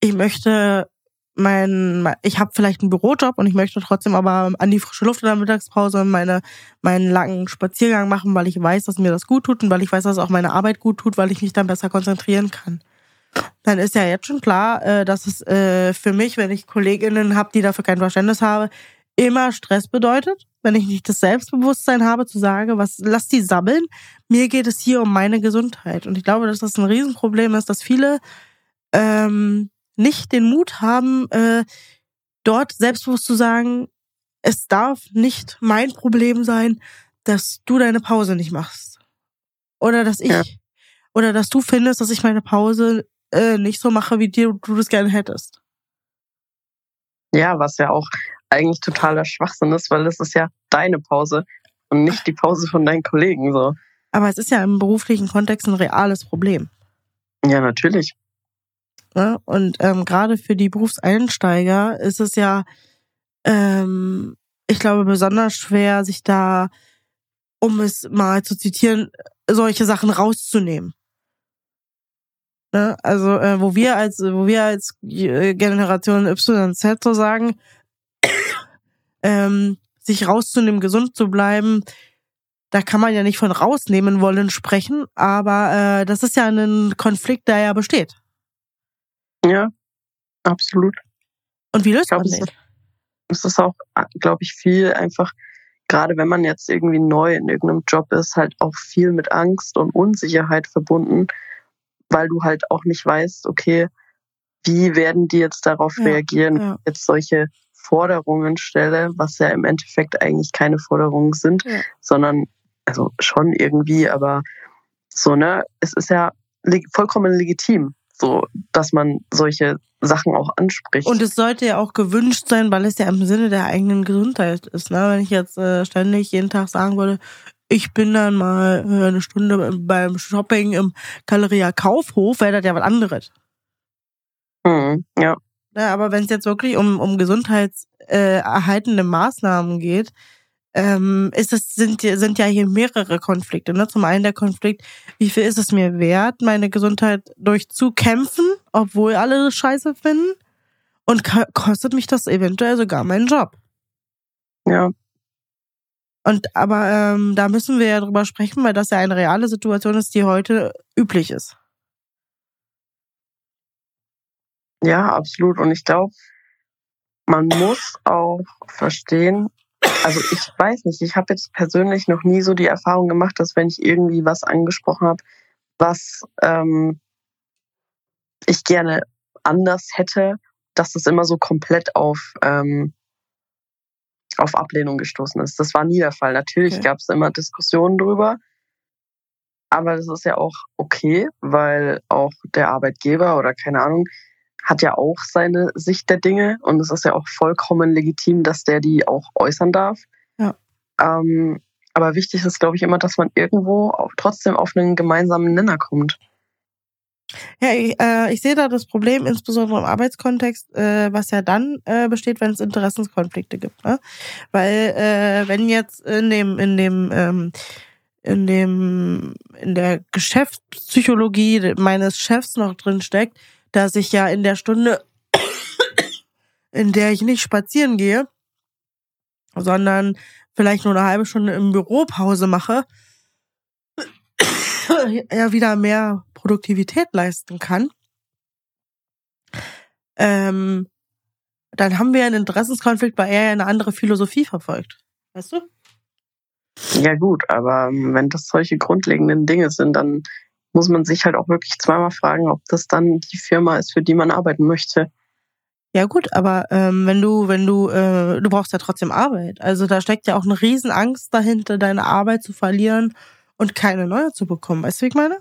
ich möchte mein, ich habe vielleicht einen Bürojob und ich möchte trotzdem aber an die frische Luft in der Mittagspause meine, meinen langen Spaziergang machen, weil ich weiß, dass mir das gut tut und weil ich weiß, dass auch meine Arbeit gut tut, weil ich mich dann besser konzentrieren kann dann ist ja jetzt schon klar, äh, dass es äh, für mich, wenn ich Kolleginnen habe, die dafür kein Verständnis habe, immer Stress bedeutet, wenn ich nicht das Selbstbewusstsein habe, zu sagen, was, lass die sabbeln. Mir geht es hier um meine Gesundheit. Und ich glaube, dass das ein Riesenproblem ist, dass viele ähm, nicht den Mut haben, äh, dort selbstbewusst zu sagen, es darf nicht mein Problem sein, dass du deine Pause nicht machst. Oder dass ich, ja. oder dass du findest, dass ich meine Pause äh, nicht so mache, wie dir, du das gerne hättest. Ja, was ja auch eigentlich totaler Schwachsinn ist, weil es ist ja deine Pause und nicht die Pause von deinen Kollegen so. Aber es ist ja im beruflichen Kontext ein reales Problem. Ja, natürlich. Ja, und ähm, gerade für die Berufseinsteiger ist es ja, ähm, ich glaube, besonders schwer, sich da, um es mal zu zitieren, solche Sachen rauszunehmen. Ne? Also äh, wo wir als wo wir als äh, Generation Y Z so sagen, ähm, sich rauszunehmen, gesund zu bleiben, da kann man ja nicht von rausnehmen wollen sprechen, aber äh, das ist ja ein Konflikt, der ja besteht. Ja, absolut. Und wie löst glaub, man den? Es ist auch, glaube ich, viel einfach, gerade wenn man jetzt irgendwie neu in irgendeinem Job ist, halt auch viel mit Angst und Unsicherheit verbunden weil du halt auch nicht weißt, okay, wie werden die jetzt darauf ja, reagieren, ja. jetzt solche Forderungen stelle, was ja im Endeffekt eigentlich keine Forderungen sind, ja. sondern also schon irgendwie, aber so, ne, es ist ja vollkommen legitim, so dass man solche Sachen auch anspricht. Und es sollte ja auch gewünscht sein, weil es ja im Sinne der eigenen Gesundheit ist. Ne? Wenn ich jetzt äh, ständig jeden Tag sagen würde, ich bin dann mal äh, eine Stunde beim Shopping im Galeria Kaufhof, wäre das ja was anderes. Mhm, ja. ja. Aber wenn es jetzt wirklich um, um gesundheitserhaltende äh, Maßnahmen geht, ähm, ist es, sind, sind ja hier mehrere Konflikte. Ne? Zum einen der Konflikt, wie viel ist es mir wert, meine Gesundheit durchzukämpfen, obwohl alle das scheiße finden? Und kostet mich das eventuell sogar meinen Job? Ja. Und aber ähm, da müssen wir ja drüber sprechen, weil das ja eine reale Situation ist, die heute üblich ist. Ja, absolut. Und ich glaube, man muss auch verstehen, also ich weiß nicht, ich habe jetzt persönlich noch nie so die Erfahrung gemacht, dass wenn ich irgendwie was angesprochen habe, was ähm, ich gerne anders hätte, dass das immer so komplett auf, ähm, auf Ablehnung gestoßen ist. Das war nie der Fall. Natürlich okay. gab es immer Diskussionen drüber, aber das ist ja auch okay, weil auch der Arbeitgeber oder keine Ahnung, hat ja auch seine Sicht der Dinge und es ist ja auch vollkommen legitim, dass der die auch äußern darf. Ja. Ähm, aber wichtig ist, glaube ich, immer, dass man irgendwo auch trotzdem auf einen gemeinsamen Nenner kommt. Ja, ich, äh, ich sehe da das Problem, insbesondere im Arbeitskontext, äh, was ja dann äh, besteht, wenn es Interessenskonflikte gibt. Ne? Weil äh, wenn jetzt in dem, in dem, ähm, in dem, in der Geschäftspsychologie meines Chefs noch drin steckt, dass ich ja in der Stunde, in der ich nicht spazieren gehe, sondern vielleicht nur eine halbe Stunde im Büro Pause mache, ja wieder mehr Produktivität leisten kann, ähm, dann haben wir einen Interessenskonflikt, weil er ja eine andere Philosophie verfolgt. Weißt du? Ja gut, aber wenn das solche grundlegenden Dinge sind, dann muss man sich halt auch wirklich zweimal fragen, ob das dann die Firma ist, für die man arbeiten möchte. Ja gut, aber ähm, wenn du, wenn du, äh, du brauchst ja trotzdem Arbeit. Also da steckt ja auch eine Riesenangst dahinter, deine Arbeit zu verlieren und keine neue zu bekommen. Weißt du, wie ich meine?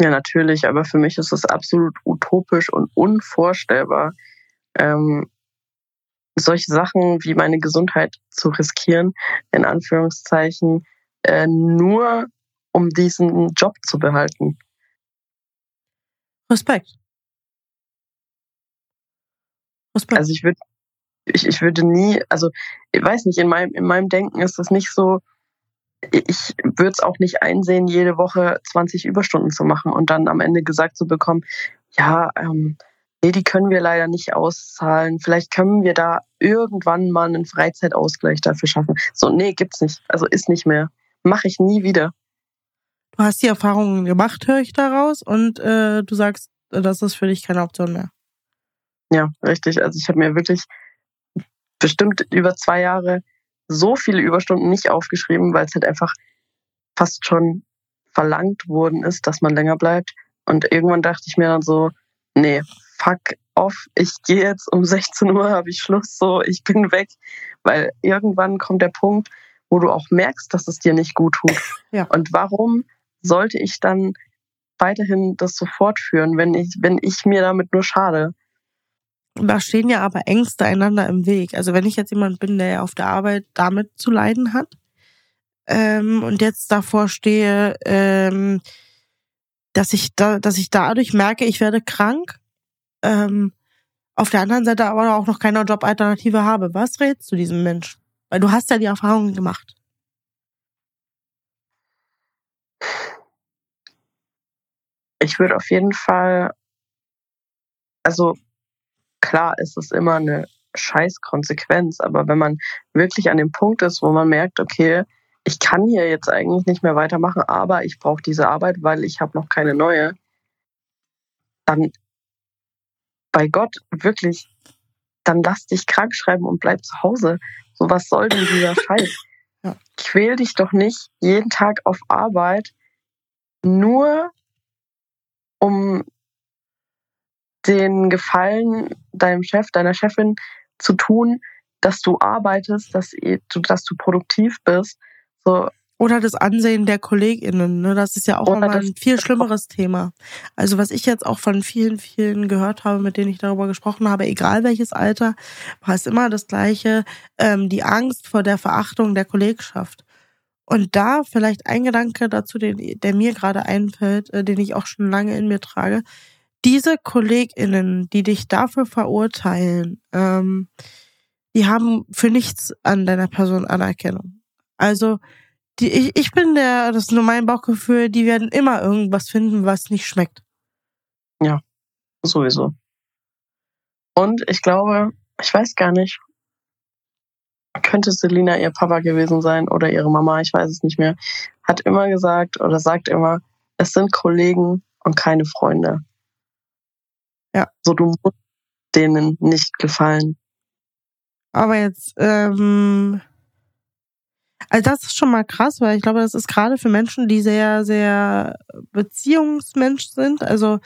Ja, natürlich, aber für mich ist es absolut utopisch und unvorstellbar, ähm, solche Sachen wie meine Gesundheit zu riskieren, in Anführungszeichen, äh, nur um diesen Job zu behalten. Respekt. Respekt. Also ich würde, ich, ich würde nie, also ich weiß nicht, in meinem, in meinem Denken ist das nicht so, ich würde es auch nicht einsehen, jede Woche 20 Überstunden zu machen und dann am Ende gesagt zu bekommen, ja, ähm, nee, die können wir leider nicht auszahlen. Vielleicht können wir da irgendwann mal einen Freizeitausgleich dafür schaffen. So, nee, gibt's nicht. Also ist nicht mehr. Mache ich nie wieder. Du hast die Erfahrungen gemacht, höre ich daraus, und äh, du sagst, das ist für dich keine Option mehr. Ja, richtig. Also ich habe mir wirklich bestimmt über zwei Jahre so viele Überstunden nicht aufgeschrieben, weil es halt einfach fast schon verlangt worden ist, dass man länger bleibt. Und irgendwann dachte ich mir dann so, nee, fuck off, ich gehe jetzt um 16 Uhr, habe ich Schluss, so, ich bin weg. Weil irgendwann kommt der Punkt, wo du auch merkst, dass es dir nicht gut tut. Ja. Und warum sollte ich dann weiterhin das so fortführen, wenn ich, wenn ich mir damit nur schade? Da stehen ja aber Ängste einander im Weg. Also wenn ich jetzt jemand bin, der auf der Arbeit damit zu leiden hat ähm, und jetzt davor stehe, ähm, dass ich da, dass ich dadurch merke, ich werde krank, ähm, auf der anderen Seite aber auch noch keine Jobalternative habe. Was rätst du diesem Menschen? Weil du hast ja die Erfahrungen gemacht. Ich würde auf jeden Fall, also klar ist es immer eine Scheißkonsequenz, aber wenn man wirklich an dem Punkt ist, wo man merkt, okay, ich kann hier jetzt eigentlich nicht mehr weitermachen, aber ich brauche diese Arbeit, weil ich habe noch keine neue, dann bei Gott wirklich, dann lass dich krank schreiben und bleib zu Hause. So was soll denn dieser Scheiß? Ja. Quäl dich doch nicht jeden Tag auf Arbeit, nur um den Gefallen deinem Chef, deiner Chefin zu tun, dass du arbeitest, dass du, dass du produktiv bist. So, Oder das Ansehen der KollegInnen, ne? Das ist ja auch nochmal ein viel schlimmeres Thema. Also was ich jetzt auch von vielen, vielen gehört habe, mit denen ich darüber gesprochen habe, egal welches Alter, war es immer das Gleiche, ähm, die Angst vor der Verachtung der Kollegschaft. Und da vielleicht ein Gedanke dazu, den, der mir gerade einfällt, äh, den ich auch schon lange in mir trage. Diese KollegInnen, die dich dafür verurteilen, ähm, die haben für nichts an deiner Person Anerkennung. Also die, ich, ich bin der, das ist nur mein Bauchgefühl, die werden immer irgendwas finden, was nicht schmeckt. Ja, sowieso. Und ich glaube, ich weiß gar nicht, könnte Selina ihr Papa gewesen sein oder ihre Mama, ich weiß es nicht mehr, hat immer gesagt oder sagt immer, es sind Kollegen und keine Freunde. Ja. So, du musst denen nicht gefallen. Aber jetzt, ähm, also das ist schon mal krass, weil ich glaube, das ist gerade für Menschen, die sehr, sehr Beziehungsmensch sind, also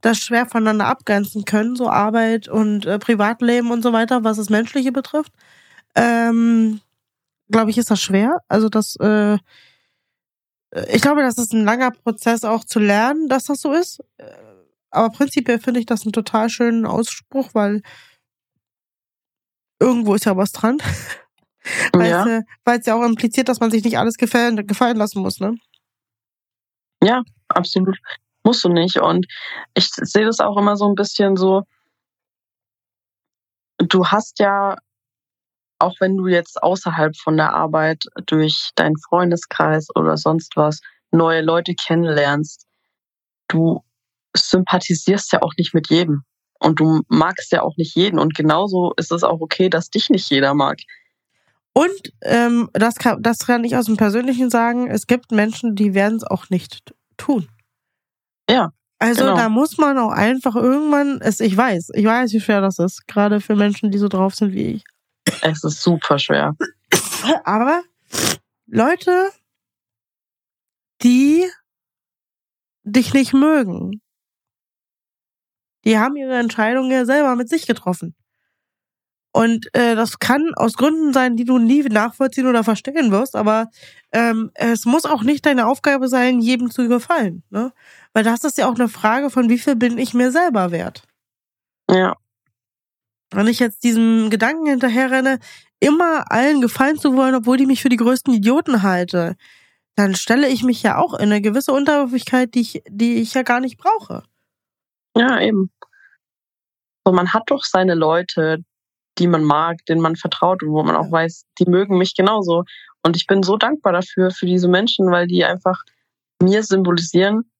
das schwer voneinander abgrenzen können, so Arbeit und äh, Privatleben und so weiter, was das Menschliche betrifft. Ähm, glaube ich, ist das schwer. Also das, äh, ich glaube, das ist ein langer Prozess auch zu lernen, dass das so ist. Aber prinzipiell finde ich das einen total schönen Ausspruch, weil irgendwo ist ja was dran. Weil ja. es, weil es ja auch impliziert, dass man sich nicht alles gefallen, gefallen lassen muss, ne? Ja, absolut. Musst du nicht. Und ich sehe das auch immer so ein bisschen so, du hast ja, auch wenn du jetzt außerhalb von der Arbeit durch deinen Freundeskreis oder sonst was neue Leute kennenlernst, du sympathisierst ja auch nicht mit jedem. Und du magst ja auch nicht jeden. Und genauso ist es auch okay, dass dich nicht jeder mag. Und ähm, das, kann, das kann ich aus dem Persönlichen sagen, es gibt Menschen, die werden es auch nicht tun. Ja. Also genau. da muss man auch einfach irgendwann, es, ich weiß, ich weiß, wie schwer das ist, gerade für Menschen, die so drauf sind wie ich. Es ist super schwer. Aber Leute, die dich nicht mögen, die haben ihre Entscheidung ja selber mit sich getroffen. Und äh, das kann aus Gründen sein, die du nie nachvollziehen oder verstehen wirst, aber ähm, es muss auch nicht deine Aufgabe sein, jedem zu gefallen. Ne? Weil das ist ja auch eine Frage von, wie viel bin ich mir selber wert? Ja. Wenn ich jetzt diesem Gedanken hinterherrenne, immer allen gefallen zu wollen, obwohl die mich für die größten Idioten halte, dann stelle ich mich ja auch in eine gewisse Unterwürfigkeit, die ich, die ich ja gar nicht brauche. Ja, eben. So, man hat doch seine Leute, die man mag, denen man vertraut und wo man auch weiß, die mögen mich genauso. Und ich bin so dankbar dafür, für diese Menschen, weil die einfach mir symbolisieren,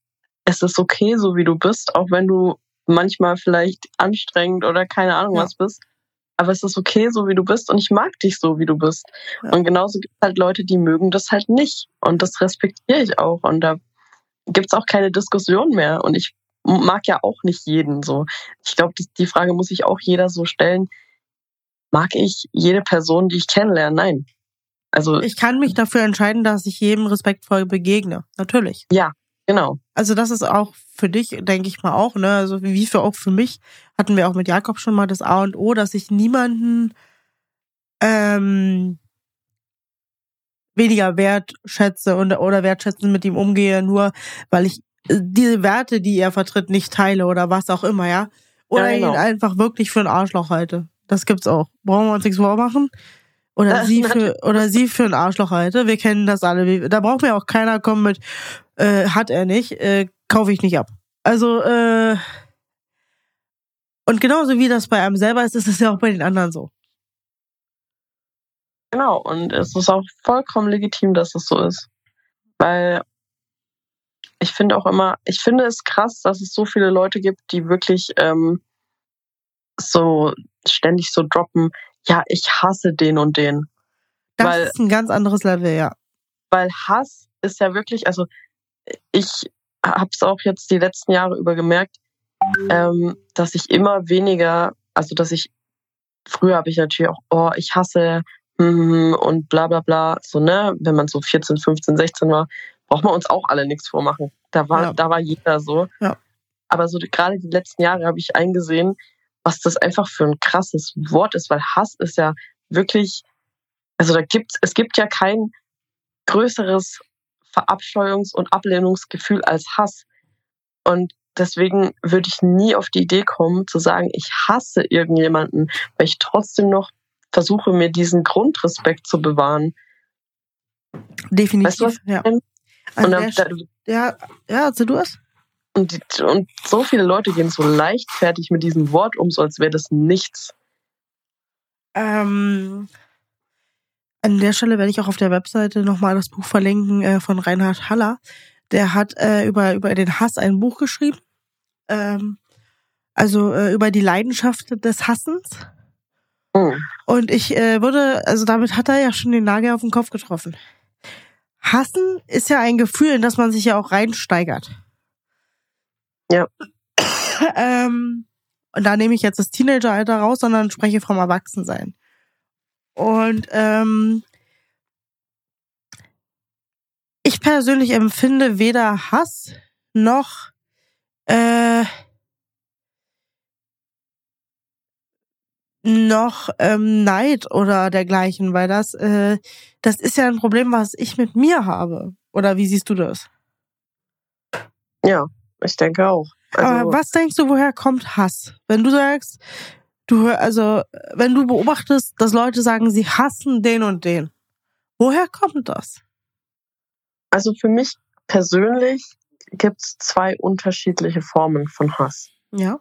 es ist okay, so wie du bist, auch wenn du manchmal vielleicht anstrengend oder keine Ahnung ja. was bist. Aber es ist okay, so wie du bist und ich mag dich so, wie du bist. Ja. Und genauso gibt es halt Leute, die mögen das halt nicht. Und das respektiere ich auch. Und da gibt es auch keine Diskussion mehr. Und ich mag ja auch nicht jeden so. Ich glaube, die Frage muss sich auch jeder so stellen mag ich jede Person, die ich kennenlerne. Nein. Also ich kann mich dafür entscheiden, dass ich jedem respektvoll begegne. Natürlich. Ja, genau. Also das ist auch für dich, denke ich mal auch, ne? Also wie für auch für mich hatten wir auch mit Jakob schon mal das A und O, dass ich niemanden ähm, weniger wertschätze und, oder wertschätzen mit ihm umgehe, nur weil ich äh, diese Werte, die er vertritt, nicht teile oder was auch immer, ja. Oder ja, genau. ihn einfach wirklich für ein Arschloch halte. Das gibt's auch. Brauchen wir uns nichts vormachen. Oder äh, sie für oder sie für ein Arschloch halte. Wir kennen das alle. Da braucht mir auch keiner kommen mit, äh, hat er nicht, äh, kaufe ich nicht ab. Also, äh, und genauso wie das bei einem selber ist, ist es ja auch bei den anderen so. Genau, und es ist auch vollkommen legitim, dass es so ist. Weil ich finde auch immer, ich finde es krass, dass es so viele Leute gibt, die wirklich ähm, so ständig so droppen, ja, ich hasse den und den. Das weil, ist ein ganz anderes Level, ja. Weil Hass ist ja wirklich, also ich habe es auch jetzt die letzten Jahre über gemerkt, ähm, dass ich immer weniger, also dass ich, früher habe ich natürlich auch, oh, ich hasse hm, und bla bla bla, so, ne, wenn man so 14, 15, 16 war, braucht man uns auch alle nichts vormachen. Da war, ja. da war jeder so. Ja. Aber so gerade die letzten Jahre habe ich eingesehen, was das einfach für ein krasses Wort ist, weil Hass ist ja wirklich, also da gibt's, es gibt ja kein größeres Verabscheuungs- und Ablehnungsgefühl als Hass. Und deswegen würde ich nie auf die Idee kommen, zu sagen, ich hasse irgendjemanden, weil ich trotzdem noch versuche, mir diesen Grundrespekt zu bewahren. Definitiv, Weißt du, was ja. Und dann, ja, ja, also du es? Und, und so viele Leute gehen so leichtfertig mit diesem Wort um, so als wäre das nichts. Ähm, an der Stelle werde ich auch auf der Webseite nochmal das Buch verlinken äh, von Reinhard Haller. Der hat äh, über, über den Hass ein Buch geschrieben. Ähm, also äh, über die Leidenschaft des Hassens. Hm. Und ich äh, würde, also damit hat er ja schon den Nagel auf den Kopf getroffen. Hassen ist ja ein Gefühl, in das man sich ja auch reinsteigert. Ja. ähm, und da nehme ich jetzt das Teenageralter raus, sondern spreche vom Erwachsensein. Und ähm, ich persönlich empfinde weder Hass noch äh, noch ähm, Neid oder dergleichen, weil das äh, das ist ja ein Problem, was ich mit mir habe. Oder wie siehst du das? Ja, ich denke auch. Also, Aber was denkst du, woher kommt Hass? Wenn du sagst, du also wenn du beobachtest, dass Leute sagen, sie hassen den und den, woher kommt das? also für mich persönlich gibt es zwei unterschiedliche Formen von Hass. Ja.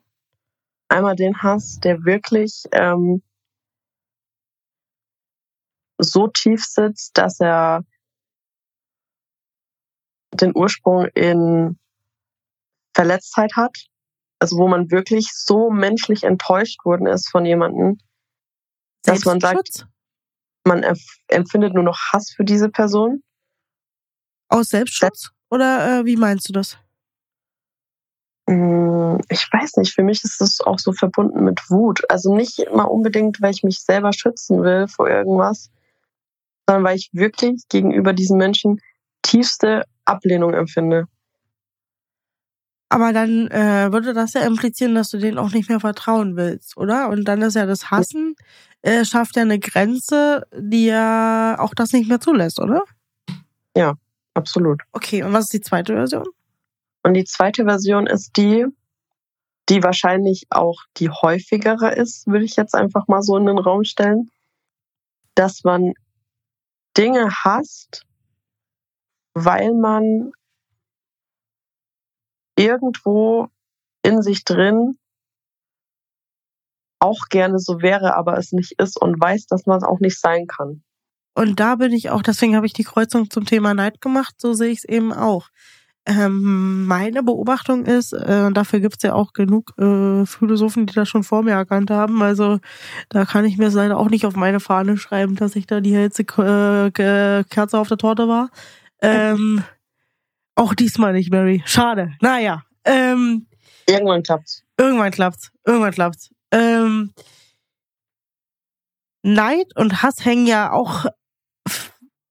Einmal den Hass, der wirklich ähm, so tief sitzt, dass er den Ursprung in Verletztheit hat. Also wo man wirklich so menschlich enttäuscht worden ist von jemandem, dass man sagt, man empf- empfindet nur noch Hass für diese Person. Aus Selbstschutz? Oder äh, wie meinst du das? Mm, Ich weiß nicht, für mich ist es auch so verbunden mit Wut. Also nicht mal unbedingt, weil ich mich selber schützen will vor irgendwas, sondern weil ich wirklich gegenüber diesen Menschen tiefste Ablehnung empfinde. Aber dann äh, würde das ja implizieren, dass du denen auch nicht mehr vertrauen willst, oder? Und dann ist ja das Hassen, äh, schafft ja eine Grenze, die ja auch das nicht mehr zulässt, oder? Absolut. Okay, und was ist die zweite Version? Und die zweite Version ist die, die wahrscheinlich auch die häufigere ist, würde ich jetzt einfach mal so in den Raum stellen, dass man Dinge hasst, weil man irgendwo in sich drin auch gerne so wäre, aber es nicht ist und weiß, dass man es auch nicht sein kann. Und da bin ich auch, deswegen habe ich die Kreuzung zum Thema Neid gemacht, so sehe ich es eben auch. Ähm, meine Beobachtung ist, äh, dafür gibt's ja auch genug äh, Philosophen, die das schon vor mir erkannt haben, also da kann ich mir es leider auch nicht auf meine Fahne schreiben, dass ich da die hellste äh, Ke- Kerze auf der Torte war. Ähm, auch diesmal nicht, Mary. Schade. Naja. Ähm, Irgendwann klappt's. Irgendwann klappt's. Irgendwann klappt's. Ähm, Neid und Hass hängen ja auch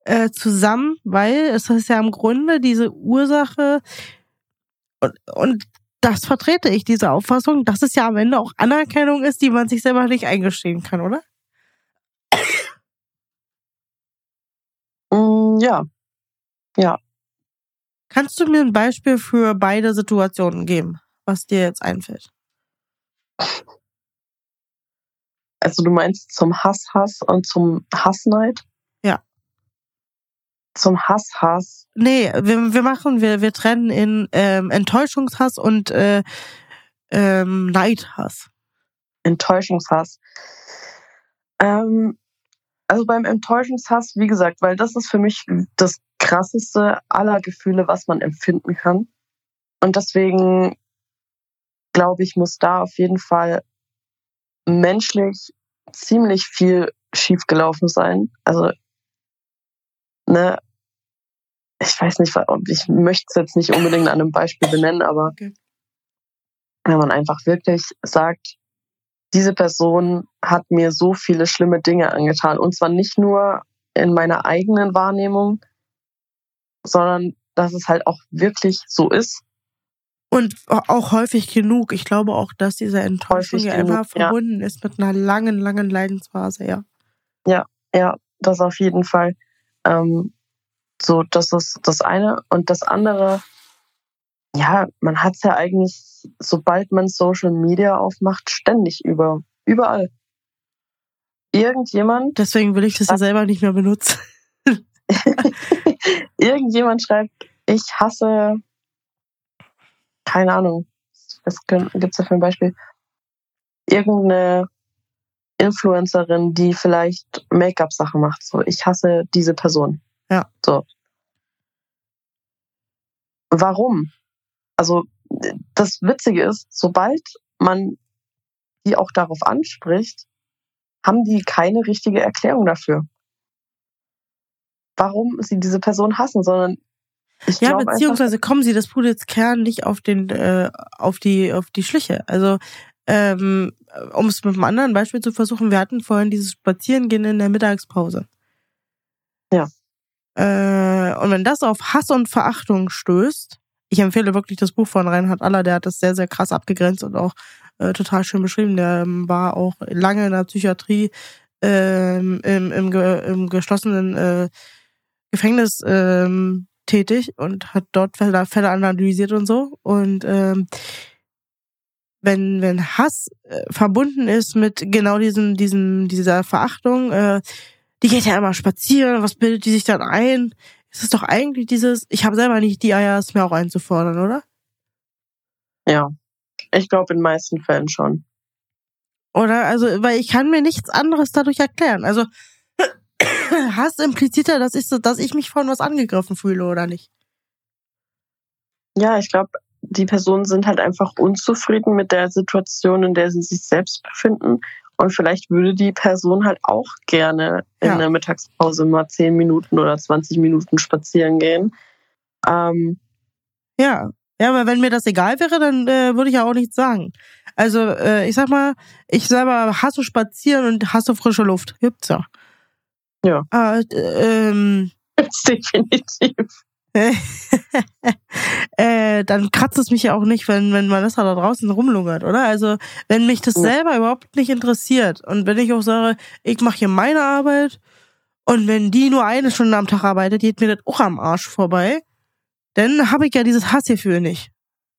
äh, zusammen, weil es ist ja im Grunde diese Ursache und, und das vertrete ich, diese Auffassung, dass es ja am Ende auch Anerkennung ist, die man sich selber nicht eingestehen kann, oder? Mm, ja, Kannst du mir ein Beispiel für beide Situationen geben, was dir jetzt einfällt? also du meinst zum Hass-Hass und zum Hassneid? Ja. Zum Hass-Hass Nee, wir, wir machen, wir, wir trennen in ähm, Enttäuschungshass und äh, ähm, Neidhass. Enttäuschungshass. Ähm, also beim Enttäuschungshass, wie gesagt, weil das ist für mich das krasseste aller Gefühle, was man empfinden kann. Und deswegen glaube ich, muss da auf jeden Fall menschlich ziemlich viel schiefgelaufen sein. Also, ne, ich weiß nicht, ich möchte es jetzt nicht unbedingt an einem Beispiel benennen, aber Okay. wenn man einfach wirklich sagt, diese Person hat mir so viele schlimme Dinge angetan. Und zwar nicht nur in meiner eigenen Wahrnehmung, sondern dass es halt auch wirklich so ist. Und auch häufig genug. Ich glaube auch, dass diese Enttäuschung ja immer ja. verbunden ist mit einer langen, langen Leidensphase, ja. Ja, das auf jeden Fall. Ähm, So, das ist das eine. Und das andere, ja, man hat es ja eigentlich, sobald man Social Media aufmacht, ständig über, überall. Irgendjemand. Deswegen will ich das ja selber nicht mehr benutzen. Irgendjemand schreibt, ich hasse, keine Ahnung, was gibt's da für ein Beispiel? Irgendeine Influencerin, die vielleicht Make-up-Sachen macht. So, ich hasse diese Person. Ja. So. Warum? Also, das Witzige ist, sobald man die auch darauf anspricht, haben die keine richtige Erklärung dafür. Warum sie diese Person hassen, sondern ich ja, beziehungsweise einfach, kommen sie das Pudelskern nicht auf den, äh, auf die, auf die Schliche. Also ähm, um es mit einem anderen Beispiel zu versuchen, wir hatten vorhin dieses Spazierengehen in der Mittagspause. Ja. Äh, und wenn das auf Hass und Verachtung stößt, ich empfehle wirklich das Buch von Reinhard Aller, der hat das sehr, sehr krass abgegrenzt und auch äh, total schön beschrieben. Der ähm, war auch lange in der Psychiatrie ähm, im, im, im geschlossenen äh, Gefängnis ähm, tätig und hat dort Fälle, Fälle analysiert und so. Und ähm, wenn, wenn Hass äh, verbunden ist mit genau diesem, diesem, dieser Verachtung, äh, die geht ja immer spazieren, was bildet die sich dann ein? Ist es doch eigentlich dieses, ich habe selber nicht die Eier, es mir auch einzufordern, oder? Ja, ich glaube in meisten Fällen schon. Oder? Also, weil ich kann mir nichts anderes dadurch erklären. Also, Hass impliziert ja, dass ich, so, dass ich mich von was angegriffen fühle, oder nicht? Ja, ich glaube, die Personen sind halt einfach unzufrieden mit der Situation, in der sie sich selbst befinden. Und vielleicht würde die Person halt auch gerne in ja. der Mittagspause mal 10 Minuten oder 20 Minuten spazieren gehen. Ähm, ja, ja, aber wenn mir das egal wäre, dann äh, würde ich ja auch nichts sagen. Also, äh, ich sag mal, ich selber hasse spazieren und hasse frische Luft. Gibt's ja. Ja. Äh, ähm, definitiv. äh, dann kratzt es mich ja auch nicht, wenn, wenn Vanessa da draußen rumlungert, oder? Also, wenn mich das selber überhaupt nicht interessiert und wenn ich auch sage, ich mache hier meine Arbeit und wenn die nur eine Stunde am Tag arbeitet, geht mir das auch am Arsch vorbei, dann habe ich ja dieses Hassgefühl nicht.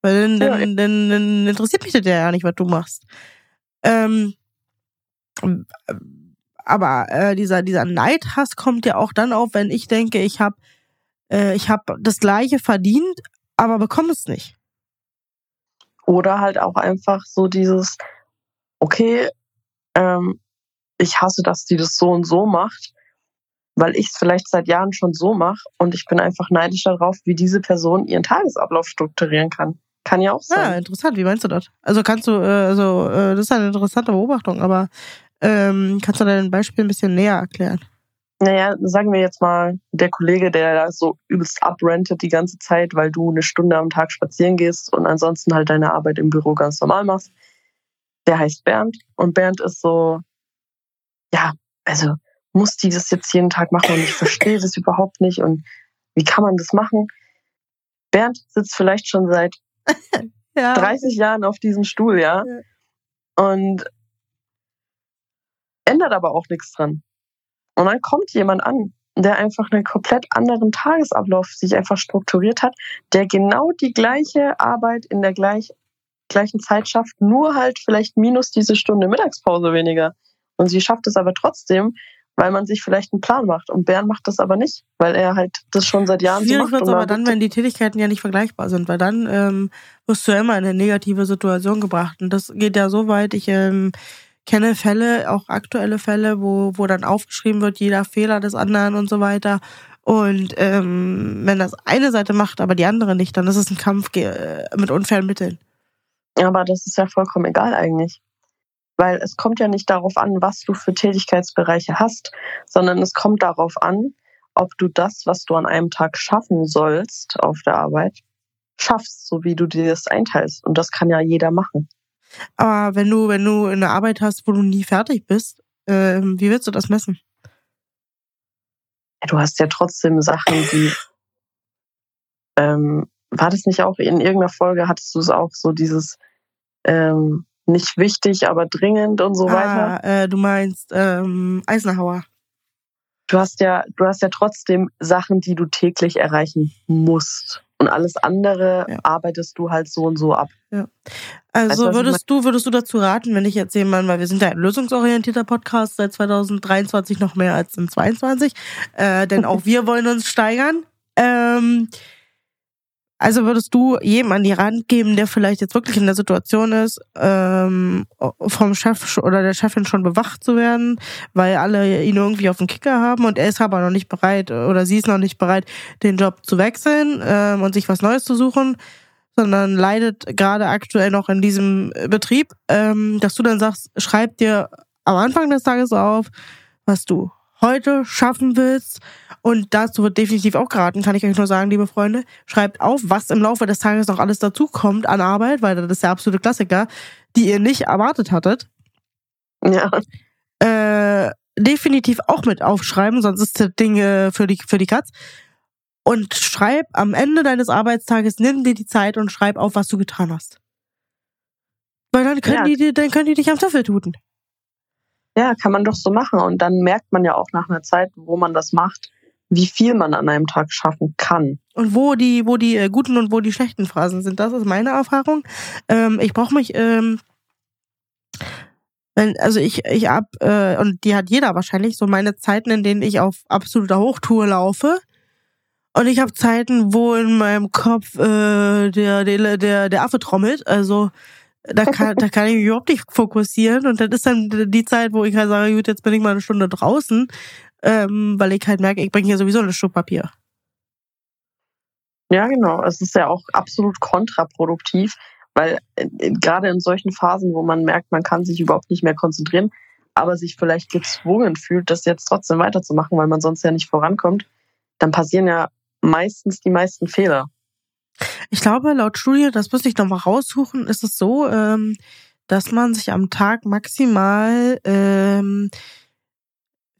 Weil dann, dann, dann, dann, dann interessiert mich das ja nicht, was du machst. Ähm, aber äh, dieser, dieser Neidhass kommt ja auch dann auf, wenn ich denke, ich habe äh, ich habe das gleiche verdient, aber bekomme es nicht. Oder halt auch einfach so dieses, okay, ähm, ich hasse, dass die das so und so macht, weil ich es vielleicht seit Jahren schon so mache und ich bin einfach neidisch darauf, wie diese Person ihren Tagesablauf strukturieren kann. Kann ja auch sein. Ja, interessant. Wie meinst du das? Also kannst du, äh, also äh, das ist eine interessante Beobachtung, aber ähm, kannst du dein Beispiel ein bisschen näher erklären? Naja, sagen wir jetzt mal, der Kollege, der da so übelst abrentet die ganze Zeit, weil du eine Stunde am Tag spazieren gehst und ansonsten halt deine Arbeit im Büro ganz normal machst, der heißt Bernd. Und Bernd ist so, ja, also muss die das jetzt jeden Tag machen und ich verstehe das überhaupt nicht und wie kann man das machen? Bernd sitzt vielleicht schon seit ja. 30 Jahren auf diesem Stuhl, ja, ja. und ändert aber auch nichts dran. Und dann kommt jemand an, der einfach einen komplett anderen Tagesablauf sich einfach strukturiert hat, der genau die gleiche Arbeit in der gleich, gleichen Zeit schafft, nur halt vielleicht minus diese Stunde Mittagspause weniger. Und sie schafft es aber trotzdem, weil man sich vielleicht einen Plan macht. Und Bern macht das aber nicht, weil er halt das schon seit Jahren Schwierig so macht. Schwierig aber dann, wenn die Tätigkeiten ja nicht vergleichbar sind, weil dann ähm, wirst du ja immer in eine negative Situation gebracht. Und das geht ja so weit, ich ähm, kenne Fälle, auch aktuelle Fälle, wo, wo dann aufgeschrieben wird, jeder Fehler des anderen und so weiter. Und ähm, wenn das eine Seite macht, aber die andere nicht, dann ist es ein Kampf äh, mit unfairen Mitteln. Aber das ist ja vollkommen egal eigentlich. Weil es kommt ja nicht darauf an, was du für Tätigkeitsbereiche hast, sondern es kommt darauf an, ob du das, was du an einem Tag schaffen sollst auf der Arbeit, schaffst, so wie du dir das einteilst. Und das kann ja jeder machen. Aber wenn du, wenn du eine Arbeit hast, wo du nie fertig bist, äh, wie willst du das messen? Ja, du hast ja trotzdem Sachen, die. Ähm, war das nicht auch in irgendeiner Folge, hattest du es auch so dieses ähm, nicht wichtig, aber dringend und so ah, weiter? Äh, du meinst ähm, Eisenhower. du hast ja, du hast ja trotzdem Sachen, die du täglich erreichen musst. Und alles andere ja. arbeitest du halt so und so ab. Ja. Also weißt, würdest du, würdest du dazu raten, wenn ich jetzt jemand, weil wir sind ja ein lösungsorientierter Podcast seit 2023 noch mehr als in 22, äh, denn auch wir wollen uns steigern. Ähm, also würdest du jedem an die Hand geben, der vielleicht jetzt wirklich in der Situation ist, ähm, vom Chef oder der Chefin schon bewacht zu werden, weil alle ihn irgendwie auf den Kicker haben und er ist aber noch nicht bereit oder sie ist noch nicht bereit, den Job zu wechseln ähm, und sich was Neues zu suchen, sondern leidet gerade aktuell noch in diesem Betrieb, ähm, dass du dann sagst, schreib dir am Anfang des Tages auf, was du heute schaffen willst. Und dazu wird definitiv auch geraten, kann ich euch nur sagen, liebe Freunde. Schreibt auf, was im Laufe des Tages noch alles dazukommt an Arbeit, weil das ist der absolute Klassiker, die ihr nicht erwartet hattet. Ja. Äh, definitiv auch mit aufschreiben, sonst ist das Ding äh, für die, für die Katz. Und schreib am Ende deines Arbeitstages, nimm dir die Zeit und schreib auf, was du getan hast. Weil dann können ja. die, dann können die dich am Töffel tuten. Ja, kann man doch so machen. Und dann merkt man ja auch nach einer Zeit, wo man das macht, wie viel man an einem Tag schaffen kann. Und wo die, wo die äh, guten und wo die schlechten Phasen sind. Das ist meine Erfahrung. Ähm, ich brauche mich, ähm, wenn, also ich, ich hab, äh, und die hat jeder wahrscheinlich, so meine Zeiten, in denen ich auf absoluter Hochtour laufe. Und ich habe Zeiten, wo in meinem Kopf äh, der, der, der, der Affe trommelt. Also da kann, da kann ich mich überhaupt nicht fokussieren. Und das ist dann die Zeit, wo ich halt sage, gut, jetzt bin ich mal eine Stunde draußen, ähm, weil ich halt merke, ich bringe hier sowieso ein Stück Papier. Ja, genau. Es ist ja auch absolut kontraproduktiv, weil äh, gerade in solchen Phasen, wo man merkt, man kann sich überhaupt nicht mehr konzentrieren, aber sich vielleicht gezwungen fühlt, das jetzt trotzdem weiterzumachen, weil man sonst ja nicht vorankommt, dann passieren ja meistens die meisten Fehler. Ich glaube, laut Studie, das müsste ich nochmal raussuchen, ist es so, ähm, dass man sich am Tag maximal ähm,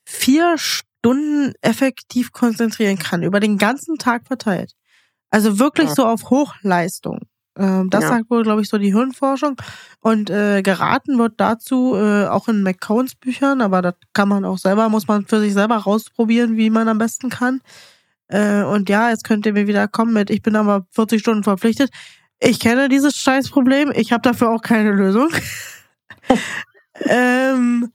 vier Stunden effektiv konzentrieren kann, über den ganzen Tag verteilt. Also wirklich ja. so auf Hochleistung. Ähm, das ja. sagt wohl, glaube ich, so die Hirnforschung. Und äh, geraten wird dazu äh, auch in McCones Büchern, aber das kann man auch selber, muss man für sich selber rausprobieren, wie man am besten kann. Äh, und ja, jetzt könnt ihr mir wieder kommen mit, ich bin aber 40 Stunden verpflichtet. Ich kenne dieses Scheißproblem, ich habe dafür auch keine Lösung. ähm,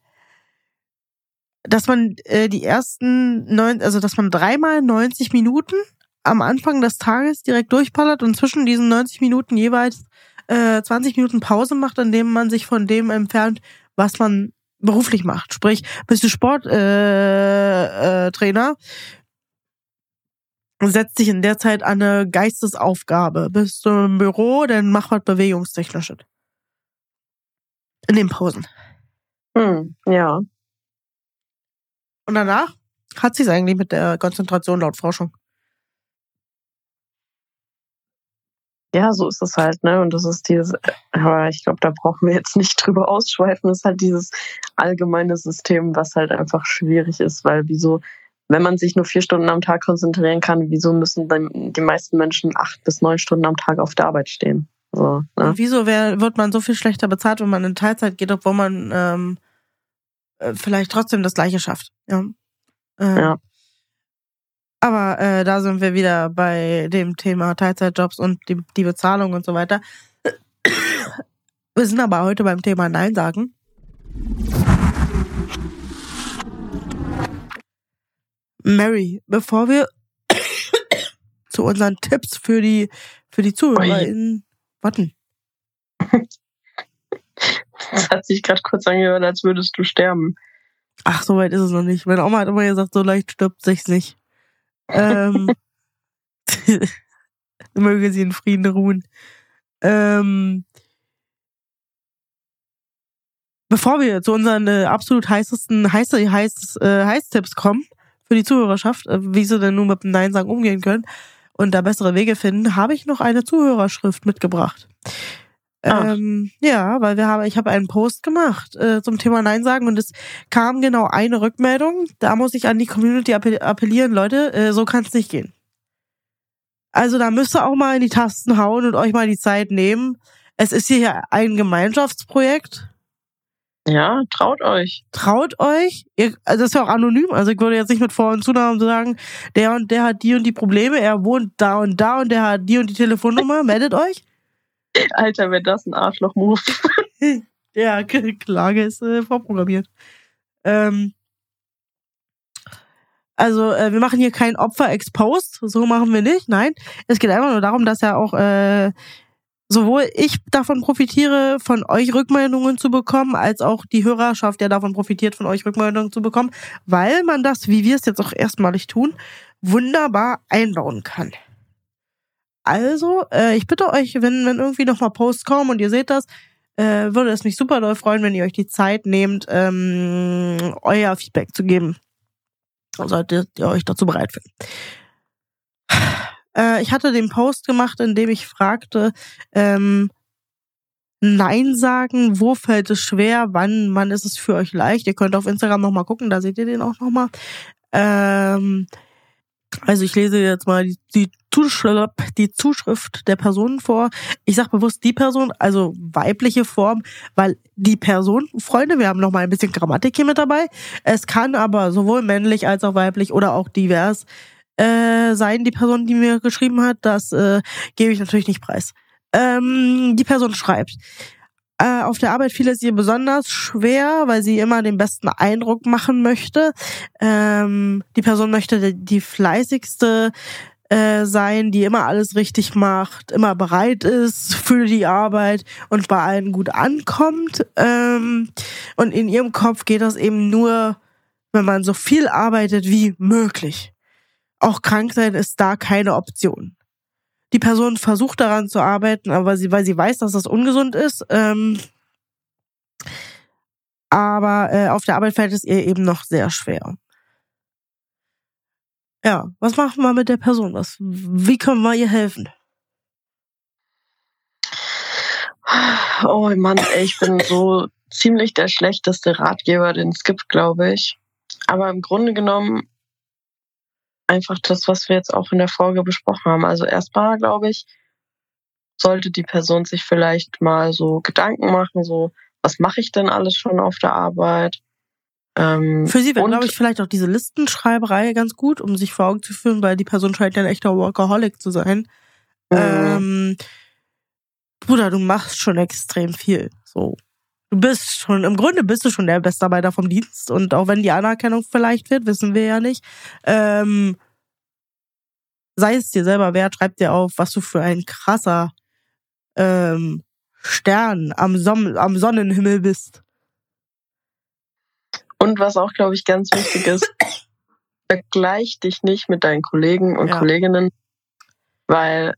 dass man äh, die ersten neun, also dass man dreimal 90 Minuten am Anfang des Tages direkt durchballert und zwischen diesen 90 Minuten jeweils äh, 20 Minuten Pause macht, indem man sich von dem entfernt, was man beruflich macht. Sprich, bist du Sporttrainer, äh, äh, Trainer, setz dich in der Zeit an eine Geistesaufgabe. Bist du im Büro, dann mach was Bewegungstechnisches. In den Pausen. Hm, ja. Und danach hat sie es eigentlich mit der Konzentration laut Forschung. Ja, so ist es halt, ne? Und das ist dieses, aber ich glaube, da brauchen wir jetzt nicht drüber ausschweifen. Das ist halt dieses allgemeine System, was halt einfach schwierig ist, weil wieso wenn man sich nur vier Stunden am Tag konzentrieren kann, wieso müssen dann die meisten Menschen acht bis neun Stunden am Tag auf der Arbeit stehen? So, ne? wieso wär, wird man so viel schlechter bezahlt, wenn man in Teilzeit geht, obwohl man ähm, äh, vielleicht trotzdem das Gleiche schafft? Ja. Ähm, ja. Aber äh, da sind wir wieder bei dem Thema Teilzeitjobs und die, die Bezahlung und so weiter. Wir sind aber heute beim Thema Nein sagen. Mary, bevor wir zu unseren Tipps für die, für die ZuhörerInnen warten. Das hat sich gerade kurz angehört, als würdest du sterben. Ach, so weit ist es noch nicht. Meine Oma hat immer gesagt, so leicht stirbt sich's nicht. Ähm, möge sie in Frieden ruhen. Ähm, bevor wir zu unseren äh, absolut heißesten heiß, heiß, äh, Heißtipps kommen, für die Zuhörerschaft, äh, wie sie denn nun mit dem Nein sagen umgehen können und da bessere Wege finden, habe ich noch eine Zuhörerschrift mitgebracht. Ähm, ja, weil wir haben, ich habe einen Post gemacht äh, zum Thema Nein sagen und es kam genau eine Rückmeldung. Da muss ich an die Community appellieren, Leute, äh, so kann es nicht gehen. Also da müsst ihr auch mal in die Tasten hauen und euch mal die Zeit nehmen. Es ist hier ein Gemeinschaftsprojekt. Ja, traut euch. Traut euch. Ihr, also das ist ja auch anonym. Also ich würde jetzt nicht mit Vor- und Zunahmen sagen, der und der hat die und die Probleme, er wohnt da und da und der hat die und die Telefonnummer. Meldet euch. Alter, wäre das ein Arschloch-Move. ja, Klage ist äh, vorprogrammiert. Ähm, also äh, wir machen hier kein Opfer exposed, so machen wir nicht. Nein, es geht einfach nur darum, dass ja auch äh, sowohl ich davon profitiere, von euch Rückmeldungen zu bekommen, als auch die Hörerschaft, der davon profitiert, von euch Rückmeldungen zu bekommen, weil man das, wie wir es jetzt auch erstmalig tun, wunderbar einbauen kann. Also, äh, ich bitte euch, wenn, wenn irgendwie nochmal Posts kommen und ihr seht das, äh, würde es mich super doll freuen, wenn ihr euch die Zeit nehmt, ähm, euer Feedback zu geben. Solltet ihr euch dazu bereit finden. Äh, ich hatte den Post gemacht, in dem ich fragte, ähm, Nein sagen, wo fällt es schwer, wann, wann ist es für euch leicht? Ihr könnt auf Instagram nochmal gucken, da seht ihr den auch nochmal. Ähm, also ich lese jetzt mal die, die, Zuschrift, die Zuschrift der Person vor. Ich sage bewusst die Person, also weibliche Form, weil die Person, Freunde, wir haben noch mal ein bisschen Grammatik hier mit dabei. Es kann aber sowohl männlich als auch weiblich oder auch divers äh, sein, die Person, die mir geschrieben hat. Das äh, gebe ich natürlich nicht preis. Ähm, die Person schreibt, äh, auf der Arbeit fiel es ihr besonders schwer, weil sie immer den besten Eindruck machen möchte. Ähm, die Person möchte die fleißigste äh, sein, die immer alles richtig macht, immer bereit ist für die Arbeit und bei allen gut ankommt. Ähm, und in ihrem Kopf geht das eben nur, wenn man so viel arbeitet wie möglich. Auch krank sein ist da keine Option die Person versucht daran zu arbeiten, aber sie, weil sie weiß, dass das ungesund ist. Ähm, aber äh, auf der Arbeit fällt es ihr eben noch sehr schwer. Ja, was machen wir mit der Person? Was, wie können wir ihr helfen? Oh Mann, ey, ich bin so ziemlich der schlechteste Ratgeber, den es gibt, glaube ich. Aber im Grunde genommen einfach das, was wir jetzt auch in der Folge besprochen haben. Also erstmal, glaube ich, sollte die Person sich vielleicht mal so Gedanken machen, so, was mache ich denn alles schon auf der Arbeit? Ähm, Für sie wäre, glaube ich, vielleicht auch diese Listenschreiberei ganz gut, um sich vor Augen zu führen, weil die Person scheint ja ein echter Workaholic zu sein. Mhm. Ähm, Bruder, du machst schon extrem viel. So. Du bist schon, im Grunde bist du schon der Bestarbeiter vom Dienst. Und auch wenn die Anerkennung vielleicht wird, wissen wir ja nicht. Ähm, sei es dir selber wert, schreib dir auf, was du für ein krasser ähm, Stern am, Son am Sonnenhimmel bist. Und was auch, glaube ich, ganz wichtig ist, vergleich dich nicht mit deinen Kollegen und ja. Kolleginnen, weil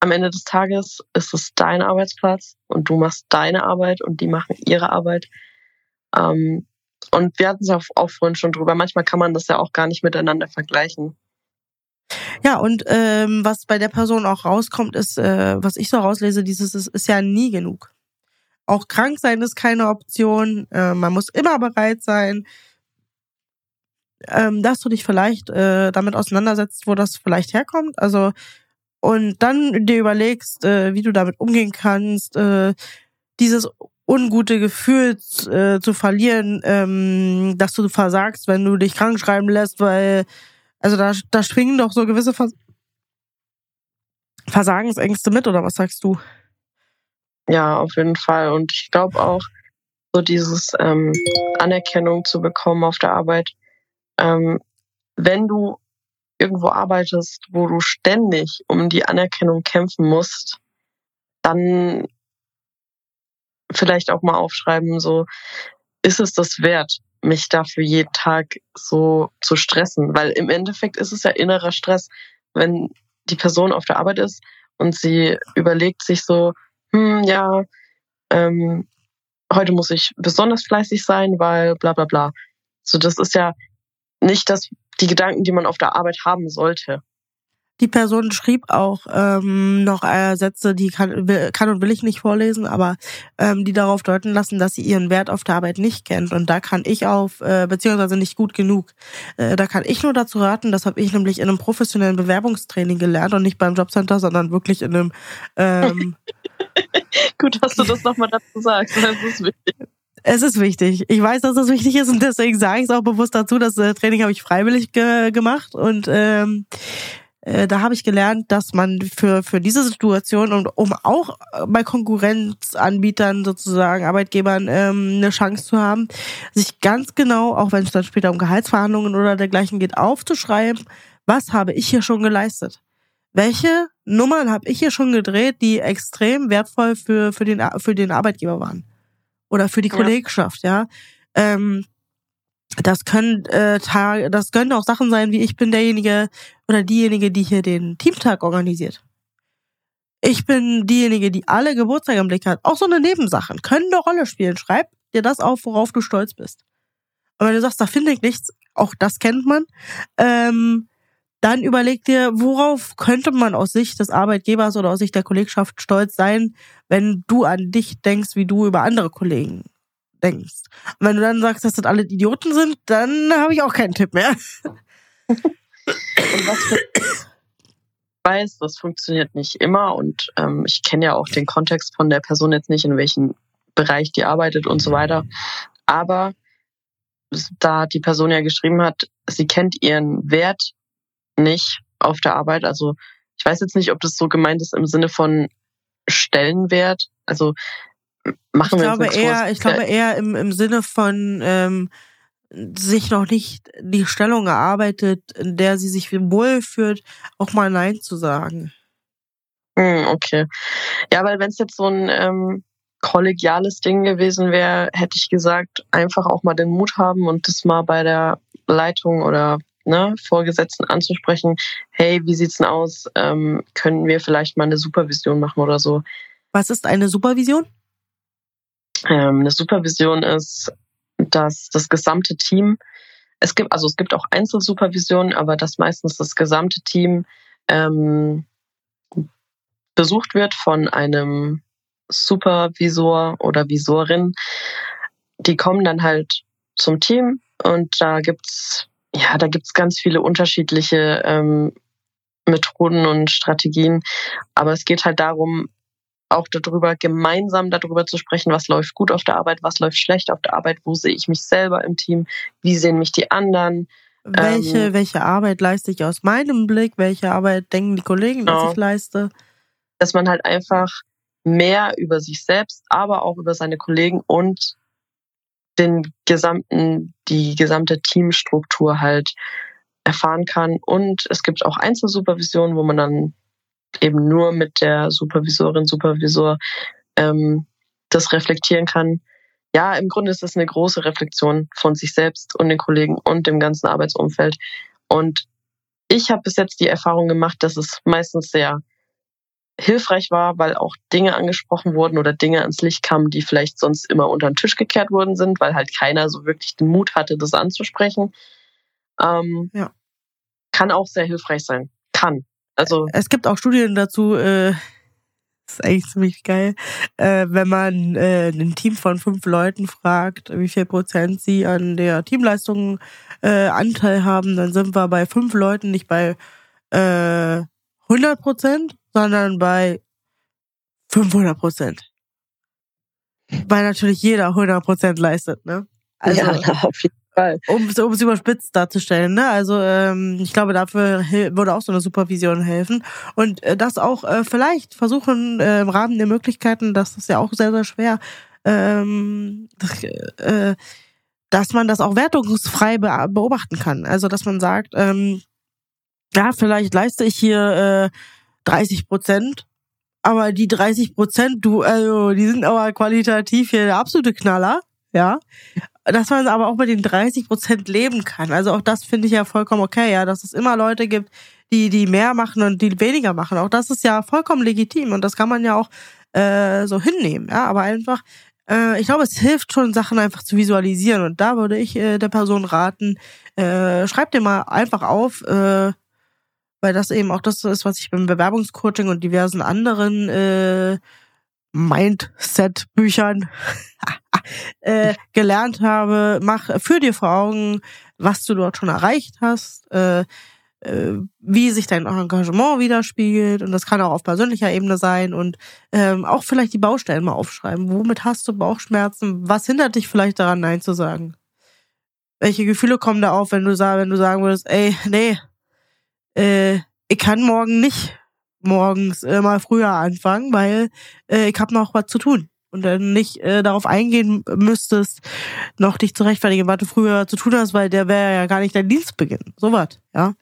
am Ende des Tages ist es dein Arbeitsplatz und du machst deine Arbeit und die machen ihre Arbeit. Ähm, und wir hatten es auch vorhin schon drüber. Manchmal kann man das ja auch gar nicht miteinander vergleichen. Ja, und ähm, was bei der Person auch rauskommt, ist, äh, was ich so rauslese, dieses ist, ist ja nie genug. Auch krank sein ist keine Option. Äh, man muss immer bereit sein, ähm, dass du dich vielleicht äh, damit auseinandersetzt, wo das vielleicht herkommt. Also und dann dir überlegst, äh, wie du damit umgehen kannst, äh, dieses ungute Gefühl äh, zu verlieren, ähm, dass du versagst, wenn du dich krank schreiben lässt, weil also da, da schwingen doch so gewisse Vers Versagensängste mit, oder was sagst du? Ja, auf jeden Fall. Und ich glaube auch, so dieses ähm, Anerkennung zu bekommen auf der Arbeit. Ähm, wenn du irgendwo arbeitest, wo du ständig um die Anerkennung kämpfen musst, dann vielleicht auch mal aufschreiben, so, ist es das wert, mich dafür jeden Tag so zu stressen? Weil im Endeffekt ist es ja innerer Stress, wenn die Person auf der Arbeit ist und sie überlegt sich so, hm, ja, ähm, heute muss ich besonders fleißig sein, weil bla bla bla. So, das ist ja nicht das, die Gedanken, die man auf der Arbeit haben sollte. Die Person schrieb auch ähm, noch äh, Sätze, die kann, will, kann und will ich nicht vorlesen, aber ähm, die darauf deuten lassen, dass sie ihren Wert auf der Arbeit nicht kennt. Und da kann ich auf, äh, beziehungsweise nicht gut genug. Äh, da kann ich nur dazu raten, das habe ich nämlich in einem professionellen Bewerbungstraining gelernt und nicht beim Jobcenter, sondern wirklich in einem ähm, Gut, dass du das nochmal dazu sagst. Das ist wichtig Es ist wichtig. Ich weiß, dass das wichtig ist und deswegen sage ich es auch bewusst dazu. Das äh, Training habe ich freiwillig ge gemacht und ähm, äh, da habe ich gelernt, dass man für für diese Situation und um auch bei Konkurrenzanbietern sozusagen Arbeitgebern ähm, eine Chance zu haben, sich ganz genau, auch wenn es dann später um Gehaltsverhandlungen oder dergleichen geht, aufzuschreiben, was habe ich hier schon geleistet? Welche Nummern habe ich hier schon gedreht, die extrem wertvoll für für den für den Arbeitgeber waren? Oder für die ja. Kollegschaft, ja. Ähm, das können äh, das können auch Sachen sein, wie ich bin derjenige oder diejenige, die hier den Teamtag organisiert. Ich bin diejenige, die alle Geburtstage im Blick hat. Auch so eine Nebensachen können eine Rolle spielen. Schreib dir das auf, worauf du stolz bist. Und wenn du sagst, da finde ich nichts, auch das kennt man, ähm, dann überleg dir, worauf könnte man aus Sicht des Arbeitgebers oder aus Sicht der Kollegschaft stolz sein, wenn du an dich denkst, wie du über andere Kollegen denkst. Und wenn du dann sagst, dass das alle Idioten sind, dann habe ich auch keinen Tipp mehr. und was für weiß, das funktioniert nicht immer und ähm, ich kenne ja auch den Kontext von der Person jetzt nicht, in welchem Bereich die arbeitet und so weiter. Aber da die Person ja geschrieben hat, sie kennt ihren Wert nicht auf der Arbeit. Also ich weiß jetzt nicht, ob das so gemeint ist im Sinne von Stellenwert. Also machen ich wir glaube eher, Ich glaube eher im, im Sinne von ähm, sich noch nicht die Stellung erarbeitet, in der sie sich wohlfühlt, auch mal Nein zu sagen. Hm, okay. Ja, weil wenn es jetzt so ein ähm, kollegiales Ding gewesen wäre, hätte ich gesagt, einfach auch mal den Mut haben und das mal bei der Leitung oder ne, Vorgesetzten anzusprechen, hey, wie sieht's denn aus? Ähm, können wir vielleicht mal eine Supervision machen oder so? Was ist eine Supervision? Ähm, eine Supervision ist, dass das gesamte Team, es gibt, also es gibt auch Einzelsupervisionen, aber dass meistens das gesamte Team ähm, besucht wird von einem Supervisor oder Visorin. Die kommen dann halt zum Team und da gibt's ja, da gibt's ganz viele unterschiedliche ähm, Methoden und Strategien. Aber es geht halt darum, auch darüber, gemeinsam darüber zu sprechen, was läuft gut auf der Arbeit, was läuft schlecht auf der Arbeit, wo sehe ich mich selber im Team, wie sehen mich die anderen. Welche, ähm, welche Arbeit leiste ich aus meinem Blick, welche Arbeit denken die Kollegen, genau. dass ich leiste? Dass man halt einfach mehr über sich selbst, aber auch über seine Kollegen und den gesamten, die gesamte Teamstruktur halt erfahren kann. Und es gibt auch Einzelsupervisionen, wo man dann eben nur mit der Supervisorin, Supervisor ähm, das reflektieren kann. Ja, im Grunde ist es eine große Reflexion von sich selbst und den Kollegen und dem ganzen Arbeitsumfeld. Und ich habe bis jetzt die Erfahrung gemacht, dass es meistens sehr hilfreich war, weil auch Dinge angesprochen wurden oder Dinge ans Licht kamen, die vielleicht sonst immer unter den Tisch gekehrt worden sind, weil halt keiner so wirklich den Mut hatte, das anzusprechen. Ähm, ja. Kann auch sehr hilfreich sein. Kann. Also es gibt auch Studien dazu. Äh das ist eigentlich ziemlich geil, äh, wenn man äh, ein Team von fünf Leuten fragt, wie viel Prozent sie an der Teamleistung äh, Anteil haben, dann sind wir bei fünf Leuten nicht bei äh, 100 Prozent, sondern bei 500 Prozent. Weil natürlich jeder 100 Prozent leistet, ne? Also, ja, auf jeden Fall. Um es überspitzt darzustellen, ne? Also ähm, ich glaube, dafür würde auch so eine Supervision helfen. Und äh, das auch äh, vielleicht versuchen äh, im Rahmen der Möglichkeiten, das ist ja auch sehr, sehr schwer, ähm, äh, dass man das auch wertungsfrei beobachten kann. Also dass man sagt, ähm, ja, vielleicht leiste ich hier äh, 30 Prozent, aber die 30 Prozent, du, also, die sind aber qualitativ hier der absolute Knaller, ja. Dass man aber auch mit den 30 Prozent leben kann. Also auch das finde ich ja vollkommen okay, ja, dass es immer Leute gibt, die, die mehr machen und die weniger machen. Auch das ist ja vollkommen legitim und das kann man ja auch äh, so hinnehmen, ja. Aber einfach, äh, ich glaube, es hilft schon, Sachen einfach zu visualisieren. Und da würde ich äh, der Person raten, äh, schreib dir mal einfach auf, äh, weil das eben auch das ist, was ich beim Bewerbungscoaching und diversen anderen äh, Mindset-Büchern äh, gelernt habe. Mach für dir vor Augen, was du dort schon erreicht hast. Äh, äh, wie sich dein Engagement widerspiegelt und das kann auch auf persönlicher Ebene sein und ähm, auch vielleicht die Baustellen mal aufschreiben. Womit hast du Bauchschmerzen? Was hindert dich vielleicht daran, Nein zu sagen? Welche Gefühle kommen da auf, wenn du, wenn du sagen würdest, ey, nee, äh, ich kann morgen nicht morgens äh, mal früher anfangen, weil äh, ich habe noch was zu tun und dann nicht äh, darauf eingehen müsstest, noch dich zu rechtfertigen, was du früher zu tun hast, weil der wäre ja gar nicht dein Dienstbeginn. So was, ja.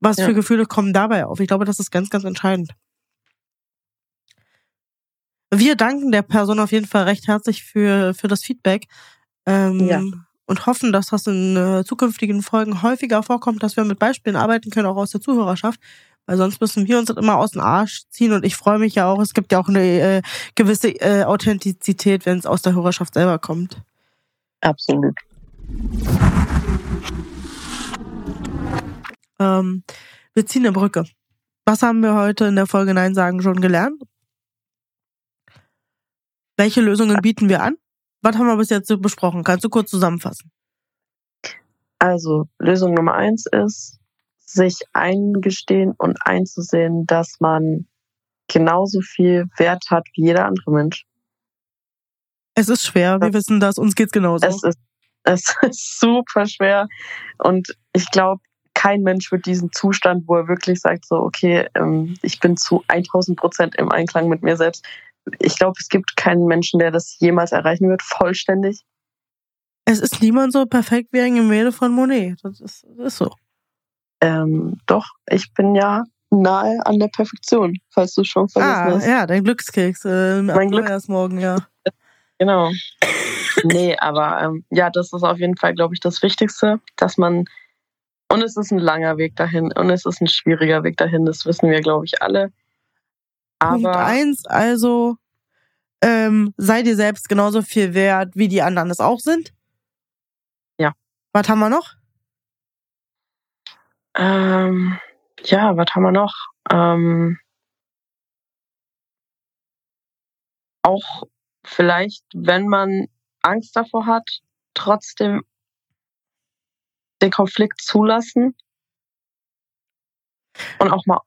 Was ja. für Gefühle kommen dabei auf? Ich glaube, das ist ganz, ganz entscheidend. Wir danken der Person auf jeden Fall recht herzlich für, für das Feedback. Ähm, ja. Und hoffen, dass das in äh, zukünftigen Folgen häufiger vorkommt, dass wir mit Beispielen arbeiten können, auch aus der Zuhörerschaft weil sonst müssen wir uns das immer aus dem Arsch ziehen und ich freue mich ja auch, es gibt ja auch eine äh, gewisse äh, Authentizität, wenn es aus der Hörerschaft selber kommt. Absolut. Ähm, wir ziehen eine Brücke. Was haben wir heute in der Folge Nein sagen schon gelernt? Welche Lösungen bieten wir an? Was haben wir bis jetzt so besprochen? Kannst du kurz zusammenfassen? Also, Lösung Nummer eins ist, sich eingestehen und einzusehen, dass man genauso viel Wert hat wie jeder andere Mensch. Es ist schwer, wir wissen das, uns geht's genauso. Es ist, es ist super schwer und ich glaube, kein Mensch wird diesen Zustand, wo er wirklich sagt, so, okay, ähm, ich bin zu 1000 Prozent im Einklang mit mir selbst. Ich glaube, es gibt keinen Menschen, der das jemals erreichen wird, vollständig. Es ist niemand so perfekt wie ein Gemälde von Monet. Das ist, das ist so. Ähm, doch, ich bin ja nahe an der Perfektion, falls du schon vergessen ah, hast. Ja, dein Glückskeks. Äh, mein Glück erst morgen, ja. Genau. nee, aber ähm, ja, das ist auf jeden Fall, glaube ich, das Wichtigste, dass man und es ist ein langer Weg dahin und es ist ein schwieriger Weg dahin, das wissen wir, glaube ich, alle. Aber Punkt eins, also ähm, sei dir selbst genauso viel wert, wie die anderen es auch sind. Ja. Was haben wir noch? Ähm, ja, was haben wir noch? Ähm, auch vielleicht, wenn man Angst davor hat, trotzdem den Konflikt zulassen und auch mal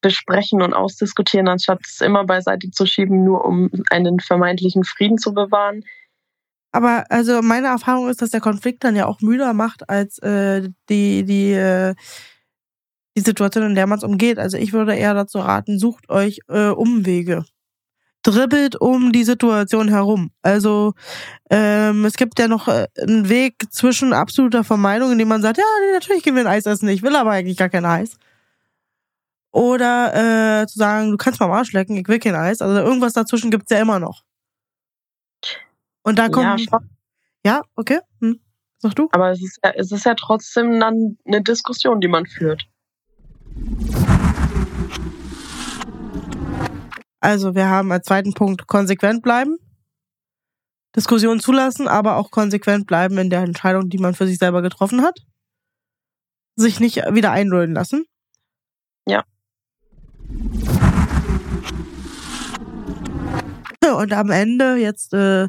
besprechen und ausdiskutieren, anstatt es immer beiseite zu schieben, nur um einen vermeintlichen Frieden zu bewahren. Aber also meine Erfahrung ist, dass der Konflikt dann ja auch müder macht als äh, die die äh, die Situation, in der man es umgeht. Also ich würde eher dazu raten, sucht euch äh, Umwege. Dribbelt um die Situation herum. Also ähm, es gibt ja noch äh, einen Weg zwischen absoluter Vermeidung, in dem man sagt, ja, nee, natürlich gehen wir ein Eis essen, ich will aber eigentlich gar kein Eis. Oder äh, zu sagen, du kannst mal am Arsch lecken, ich will kein Eis. Also irgendwas dazwischen gibt's ja immer noch. Und da kommt. Ja, ja okay. Hm. Sag du. Aber es ist, ja, es ist ja trotzdem dann eine Diskussion, die man führt. Also, wir haben als zweiten Punkt konsequent bleiben. Diskussion zulassen, aber auch konsequent bleiben in der Entscheidung, die man für sich selber getroffen hat. Sich nicht wieder einlullen lassen. Ja. Und am Ende jetzt äh,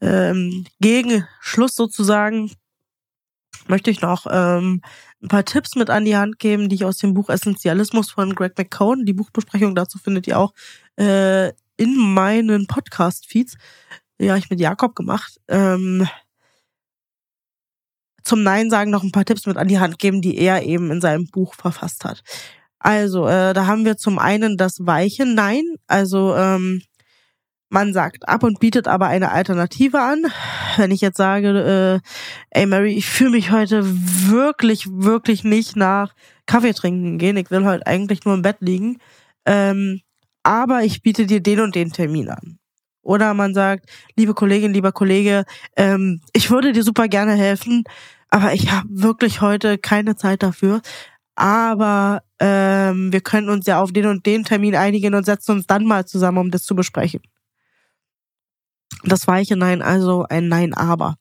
ähm, gegen Schluss sozusagen möchte ich noch ähm, ein paar Tipps mit an die Hand geben, die ich aus dem Buch Essentialismus von Greg McCone, die Buchbesprechung dazu findet ihr auch äh, in meinen Podcast-Feeds. Ja, ich mit Jakob gemacht. Ähm, zum Nein sagen noch ein paar Tipps mit an die Hand geben, die er eben in seinem Buch verfasst hat. Also, äh, da haben wir zum einen das weiche Nein. Also, ähm, man sagt ab und bietet aber eine Alternative an. Wenn ich jetzt sage, äh, ey Mary, ich fühle mich heute wirklich, wirklich nicht nach Kaffee trinken gehen. Ich will heute eigentlich nur im Bett liegen. Ähm, aber ich biete dir den und den Termin an. Oder man sagt, liebe Kollegin, lieber Kollege, ähm, ich würde dir super gerne helfen, aber ich habe wirklich heute keine Zeit dafür. Aber ähm, wir können uns ja auf den und den Termin einigen und setzen uns dann mal zusammen, um das zu besprechen. Das weiche Nein, also ein Nein, aber.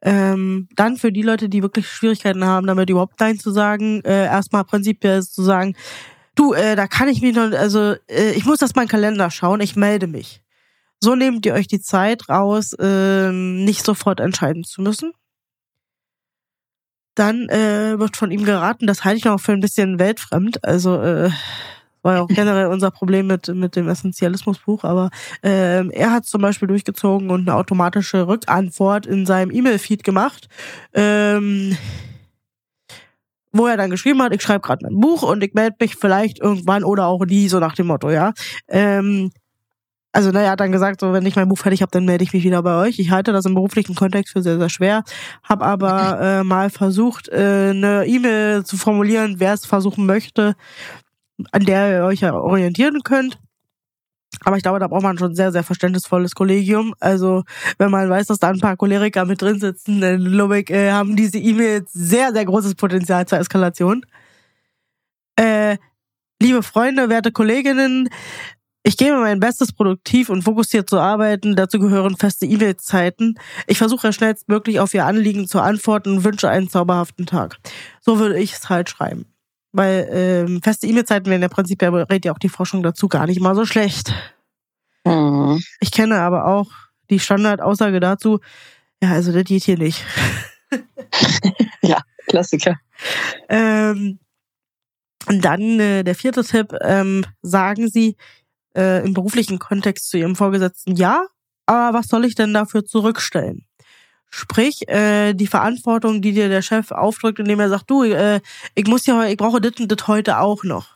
Ähm, dann für die Leute, die wirklich Schwierigkeiten haben, damit überhaupt Nein zu sagen, äh, erstmal prinzipiell zu sagen, du, äh, da kann ich mich noch, also äh, ich muss das mal in Kalender schauen, ich melde mich. So nehmt ihr euch die Zeit raus, äh, nicht sofort entscheiden zu müssen. Dann äh, wird von ihm geraten, das halte ich noch für ein bisschen weltfremd. Also äh, war ja auch generell unser Problem mit, mit dem Essentialismusbuch, aber äh, er hat zum Beispiel durchgezogen und eine automatische Rückantwort in seinem E-Mail-Feed gemacht. Ähm, wo er dann geschrieben hat, ich schreibe gerade mein Buch und ich melde mich vielleicht irgendwann oder auch nie, so nach dem Motto, ja. Ähm, also naja, hat dann gesagt, so wenn ich mein Buch fertig habe, dann melde ich mich wieder bei euch. Ich halte das im beruflichen Kontext für sehr, sehr schwer, habe aber äh, mal versucht, äh, eine E-Mail zu formulieren, wer es versuchen möchte, an der ihr euch orientieren könnt. Aber ich glaube, da braucht man schon sehr, sehr verständnisvolles Kollegium. Also, wenn man weiß, dass da ein paar Choleriker mit drin sitzen, dann glaube ich, äh, haben diese E-Mails sehr, sehr großes Potenzial zur Eskalation. Äh, liebe Freunde, werte Kolleginnen, ich gebe mein Bestes, produktiv und fokussiert zu arbeiten. Dazu gehören feste E-Mail-Zeiten. Ich versuche schnellstmöglich auf Ihr Anliegen zu antworten und wünsche einen zauberhaften Tag. So würde ich es halt schreiben. Weil ähm, feste E-Mail-Zeiten wären ja prinzipiell, rät ja auch die Forschung dazu, gar nicht mal so schlecht. Mhm. Ich kenne aber auch die Standardaussage dazu, ja, also das geht hier nicht. ja, Klassiker. Ähm, und dann äh, der vierte Tipp, ähm, sagen Sie, äh, im beruflichen Kontext zu ihrem Vorgesetzten ja, aber was soll ich denn dafür zurückstellen? Sprich, äh, die Verantwortung, die dir der Chef aufdrückt, indem er sagt, du, äh, ich muss ja, ich brauche das und das heute auch noch.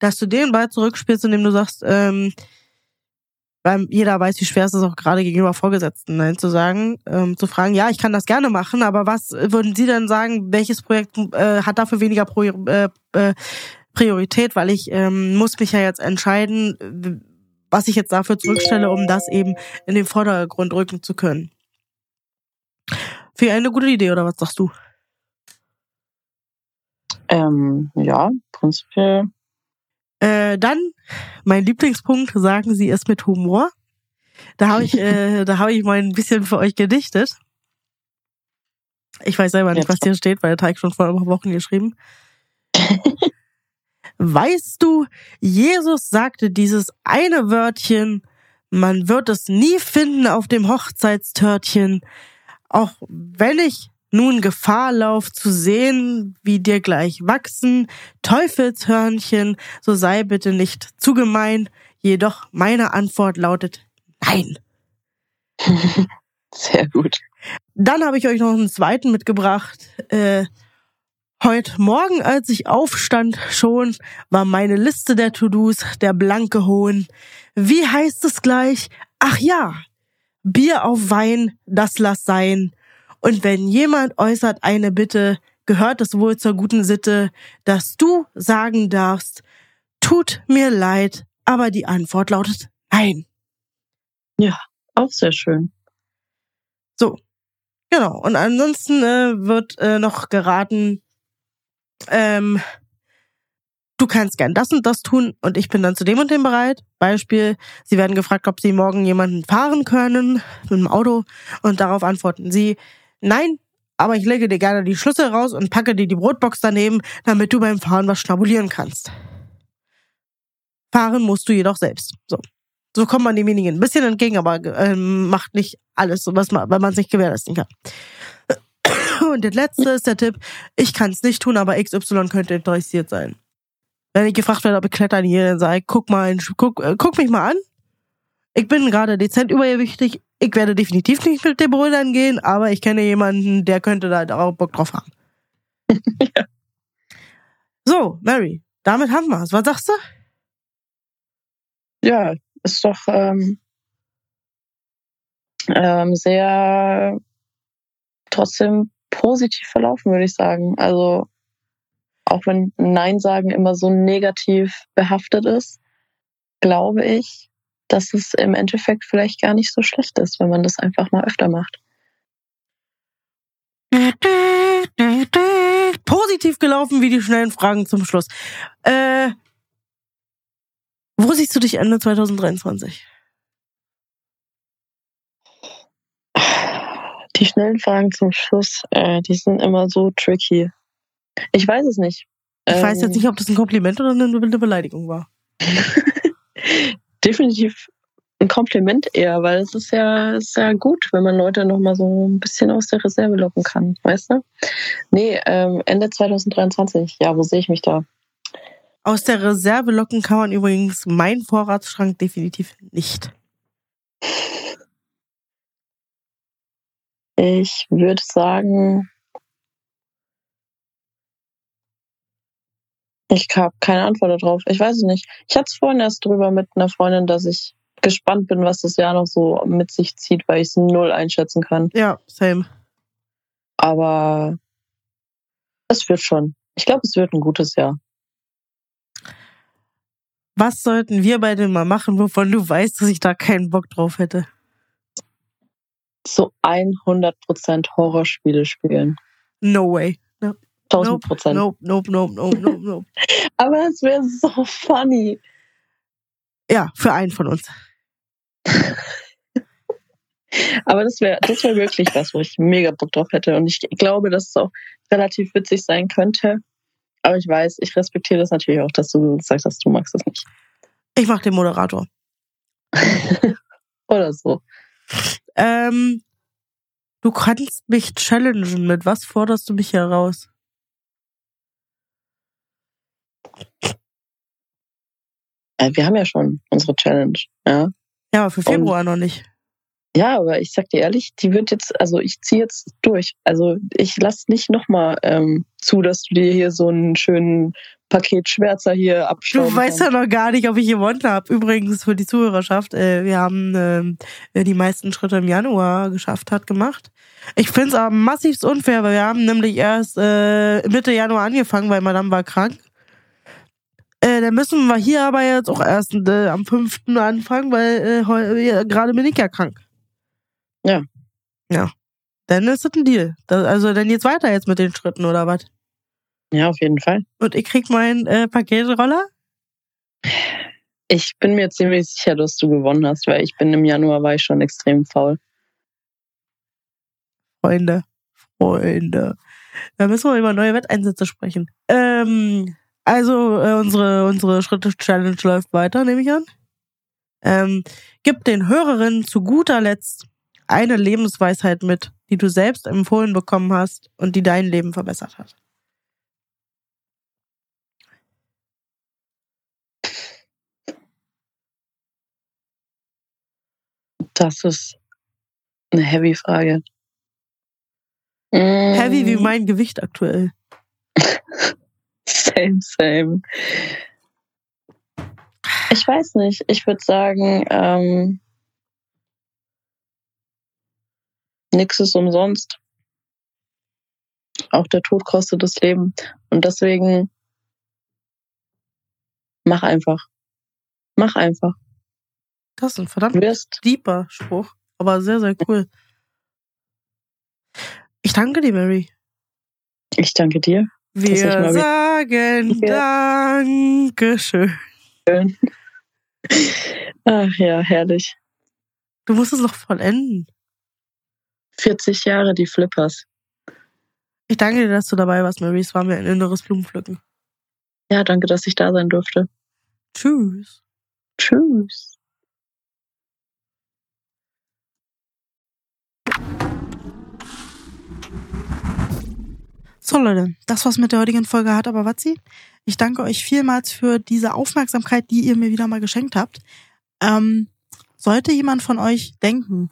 Dass du den Ball zurückspielst, indem du sagst, ähm, weil jeder weiß, wie schwer es ist, auch gerade gegenüber Vorgesetzten nein, zu sagen, ähm, zu fragen, ja, ich kann das gerne machen, aber was würden Sie denn sagen, welches Projekt äh, hat dafür weniger Pro äh, äh, Priorität, weil ich ähm, muss mich ja jetzt entscheiden, was ich jetzt dafür zurückstelle, um das eben in den Vordergrund rücken zu können. Für eine gute Idee, oder was sagst du? Ähm, ja, prinzipiell. Äh, dann, mein Lieblingspunkt, sagen Sie es mit Humor. Da habe ich, äh, da habe ich mal ein bisschen für euch gedichtet. Ich weiß selber nicht, was hier steht, weil der Teig schon vor ein paar Wochen geschrieben. Weißt du, Jesus sagte dieses eine Wörtchen, man wird es nie finden auf dem Hochzeitstörtchen, auch wenn ich nun Gefahr lauf zu sehen, wie dir gleich wachsen Teufelshörnchen, so sei bitte nicht zu gemein, jedoch meine Antwort lautet nein. Sehr gut. Dann habe ich euch noch einen zweiten mitgebracht. Äh, Heute Morgen, als ich aufstand schon, war meine Liste der To-Dos der blanke Hohn. Wie heißt es gleich? Ach ja, Bier auf Wein, das lass sein. Und wenn jemand äußert eine Bitte, gehört es wohl zur guten Sitte, dass du sagen darfst, tut mir leid, aber die Antwort lautet nein. Ja, auch sehr schön. So, genau. Und ansonsten äh, wird äh, noch geraten, ähm, du kannst gern das und das tun und ich bin dann zu dem und dem bereit. Beispiel, sie werden gefragt, ob sie morgen jemanden fahren können mit dem Auto und darauf antworten sie, nein, aber ich lege dir gerne die Schlüssel raus und packe dir die Brotbox daneben, damit du beim Fahren was schnabulieren kannst. Fahren musst du jedoch selbst. So. So kommt man demjenigen ein bisschen entgegen, aber ähm, macht nicht alles, was man, weil man es nicht gewährleisten kann. Und der letzte ist der Tipp, ich kann es nicht tun, aber XY könnte interessiert sein. Wenn ich gefragt werde, ob ich klettern hier, dann sage ich, guck mal, guck, äh, guck mich mal an. Ich bin gerade dezent übergewichtig. Ich werde definitiv nicht mit dem Brüdern gehen, aber ich kenne jemanden, der könnte da auch Bock drauf haben. ja. So, Mary, damit haben wir es. Was sagst du? Ja, ist doch ähm, ähm, sehr trotzdem positiv verlaufen, würde ich sagen. Also auch wenn Nein sagen immer so negativ behaftet ist, glaube ich, dass es im Endeffekt vielleicht gar nicht so schlecht ist, wenn man das einfach mal öfter macht. Positiv gelaufen wie die schnellen Fragen zum Schluss. Äh, wo siehst du dich Ende 2023? Die schnellen Fragen zum Schluss, äh, die sind immer so tricky. Ich weiß es nicht. Ich ähm, weiß jetzt nicht, ob das ein Kompliment oder eine Beleidigung war. Definitiv ein Kompliment eher, weil es ist ja, ist ja gut, wenn man Leute noch mal so ein bisschen aus der Reserve locken kann, weißt du? Nee, ähm, Ende 2023. Ja, wo sehe ich mich da? Aus der Reserve locken kann man übrigens meinen Vorratsschrank definitiv nicht. Ich würde sagen, ich habe keine Antwort darauf. Ich weiß es nicht. Ich hatte es vorhin erst drüber mit einer Freundin, dass ich gespannt bin, was das Jahr noch so mit sich zieht, weil ich es null einschätzen kann. Ja, same. Aber es wird schon. Ich glaube, es wird ein gutes Jahr. Was sollten wir beide mal machen, wovon du weißt, dass ich da keinen Bock drauf hätte? Zu 100% Horrorspiele spielen. No way. No. 1000 Prozent. Nope, nope, nope, nope, nope, nope. Aber es wäre so funny. Ja, für einen von uns. Aber das wäre das wär wirklich was, wo ich mega Bock drauf hätte. Und ich glaube, dass es auch relativ witzig sein könnte. Aber ich weiß, ich respektiere das natürlich auch, dass du sagst, dass du magst das nicht. Ich mach den Moderator. Oder so. Ähm, du kannst mich challengen. Mit was forderst du mich heraus? Äh, Wir haben ja schon unsere Challenge, ja. Ja, aber für Februar noch nicht. Ja, aber ich sag dir ehrlich, die wird jetzt, also ich ziehe jetzt durch. Also ich lass nicht nochmal ähm, zu, dass du dir hier so einen schönen Paket Schwärzer hier abschneiden Du weißt ja noch gar nicht, ob ich gewonnen habe. Übrigens für die Zuhörerschaft, äh, wir haben äh, die meisten Schritte im Januar geschafft hat, gemacht. Ich find's aber massivst unfair, weil wir haben nämlich erst äh, Mitte Januar angefangen, weil Madame war krank. Äh, dann müssen wir hier aber jetzt auch erst äh, am 5. anfangen, weil äh, gerade bin ich ja krank. Ja. Ja. Dann ist das ein Deal. Das, also dann geht's weiter jetzt mit den Schritten oder was? Ja, auf jeden Fall. Und ich krieg meinen äh, Paketroller? Ich bin mir ziemlich sicher, dass du gewonnen hast, weil ich bin im Januar war ich schon extrem faul. Freunde. Freunde. Da müssen wir über neue Wetteinsätze sprechen. Ähm, also äh, unsere, unsere Schritte-Challenge läuft weiter, nehme ich an. Ähm, gib den Hörerinnen zu guter Letzt eine Lebensweisheit mit, die du selbst empfohlen bekommen hast und die dein Leben verbessert hat. Das ist eine heavy Frage. Heavy wie Mm, mein Gewicht aktuell. Same, same. Ich weiß nicht. Ich würde sagen, ähm, nix ist umsonst. Auch der Tod kostet das Leben. Und deswegen mach einfach. Mach einfach. Das ist ein verdammt wirst. deeper Spruch, aber sehr, sehr cool. Ich danke dir, Mary. Ich danke dir. Wir sagen. Dankeschön. Ach ja, herrlich. Du musst es noch vollenden. 40 Jahre die Flippers. Ich danke dir, dass du dabei warst, Mary. Es war mir ein inneres Blumenpflücken. Ja, danke, dass ich da sein durfte. Tschüss. Tschüss. So, Leute, das war's mit der heutigen Folge Hart aber Watzi. Ich danke euch vielmals für diese Aufmerksamkeit, die ihr mir wieder mal geschenkt habt. Ähm, sollte jemand von euch denken,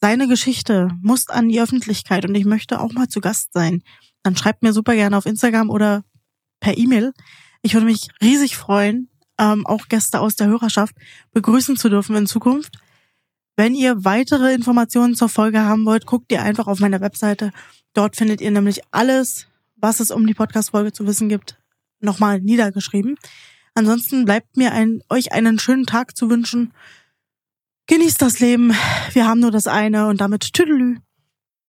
seine Geschichte muss an die Öffentlichkeit und ich möchte auch mal zu Gast sein, dann schreibt mir super gerne auf Instagram oder per E-Mail. Ich würde mich riesig freuen, ähm, auch Gäste aus der Hörerschaft begrüßen zu dürfen in Zukunft. Wenn ihr weitere Informationen zur Folge haben wollt, guckt ihr einfach auf meiner Webseite. Dort findet ihr nämlich alles, was es um die Podcast-Folge zu wissen gibt, nochmal niedergeschrieben. Ansonsten bleibt mir ein, euch einen schönen Tag zu wünschen. Genießt das Leben. Wir haben nur das eine und damit Tüdelü.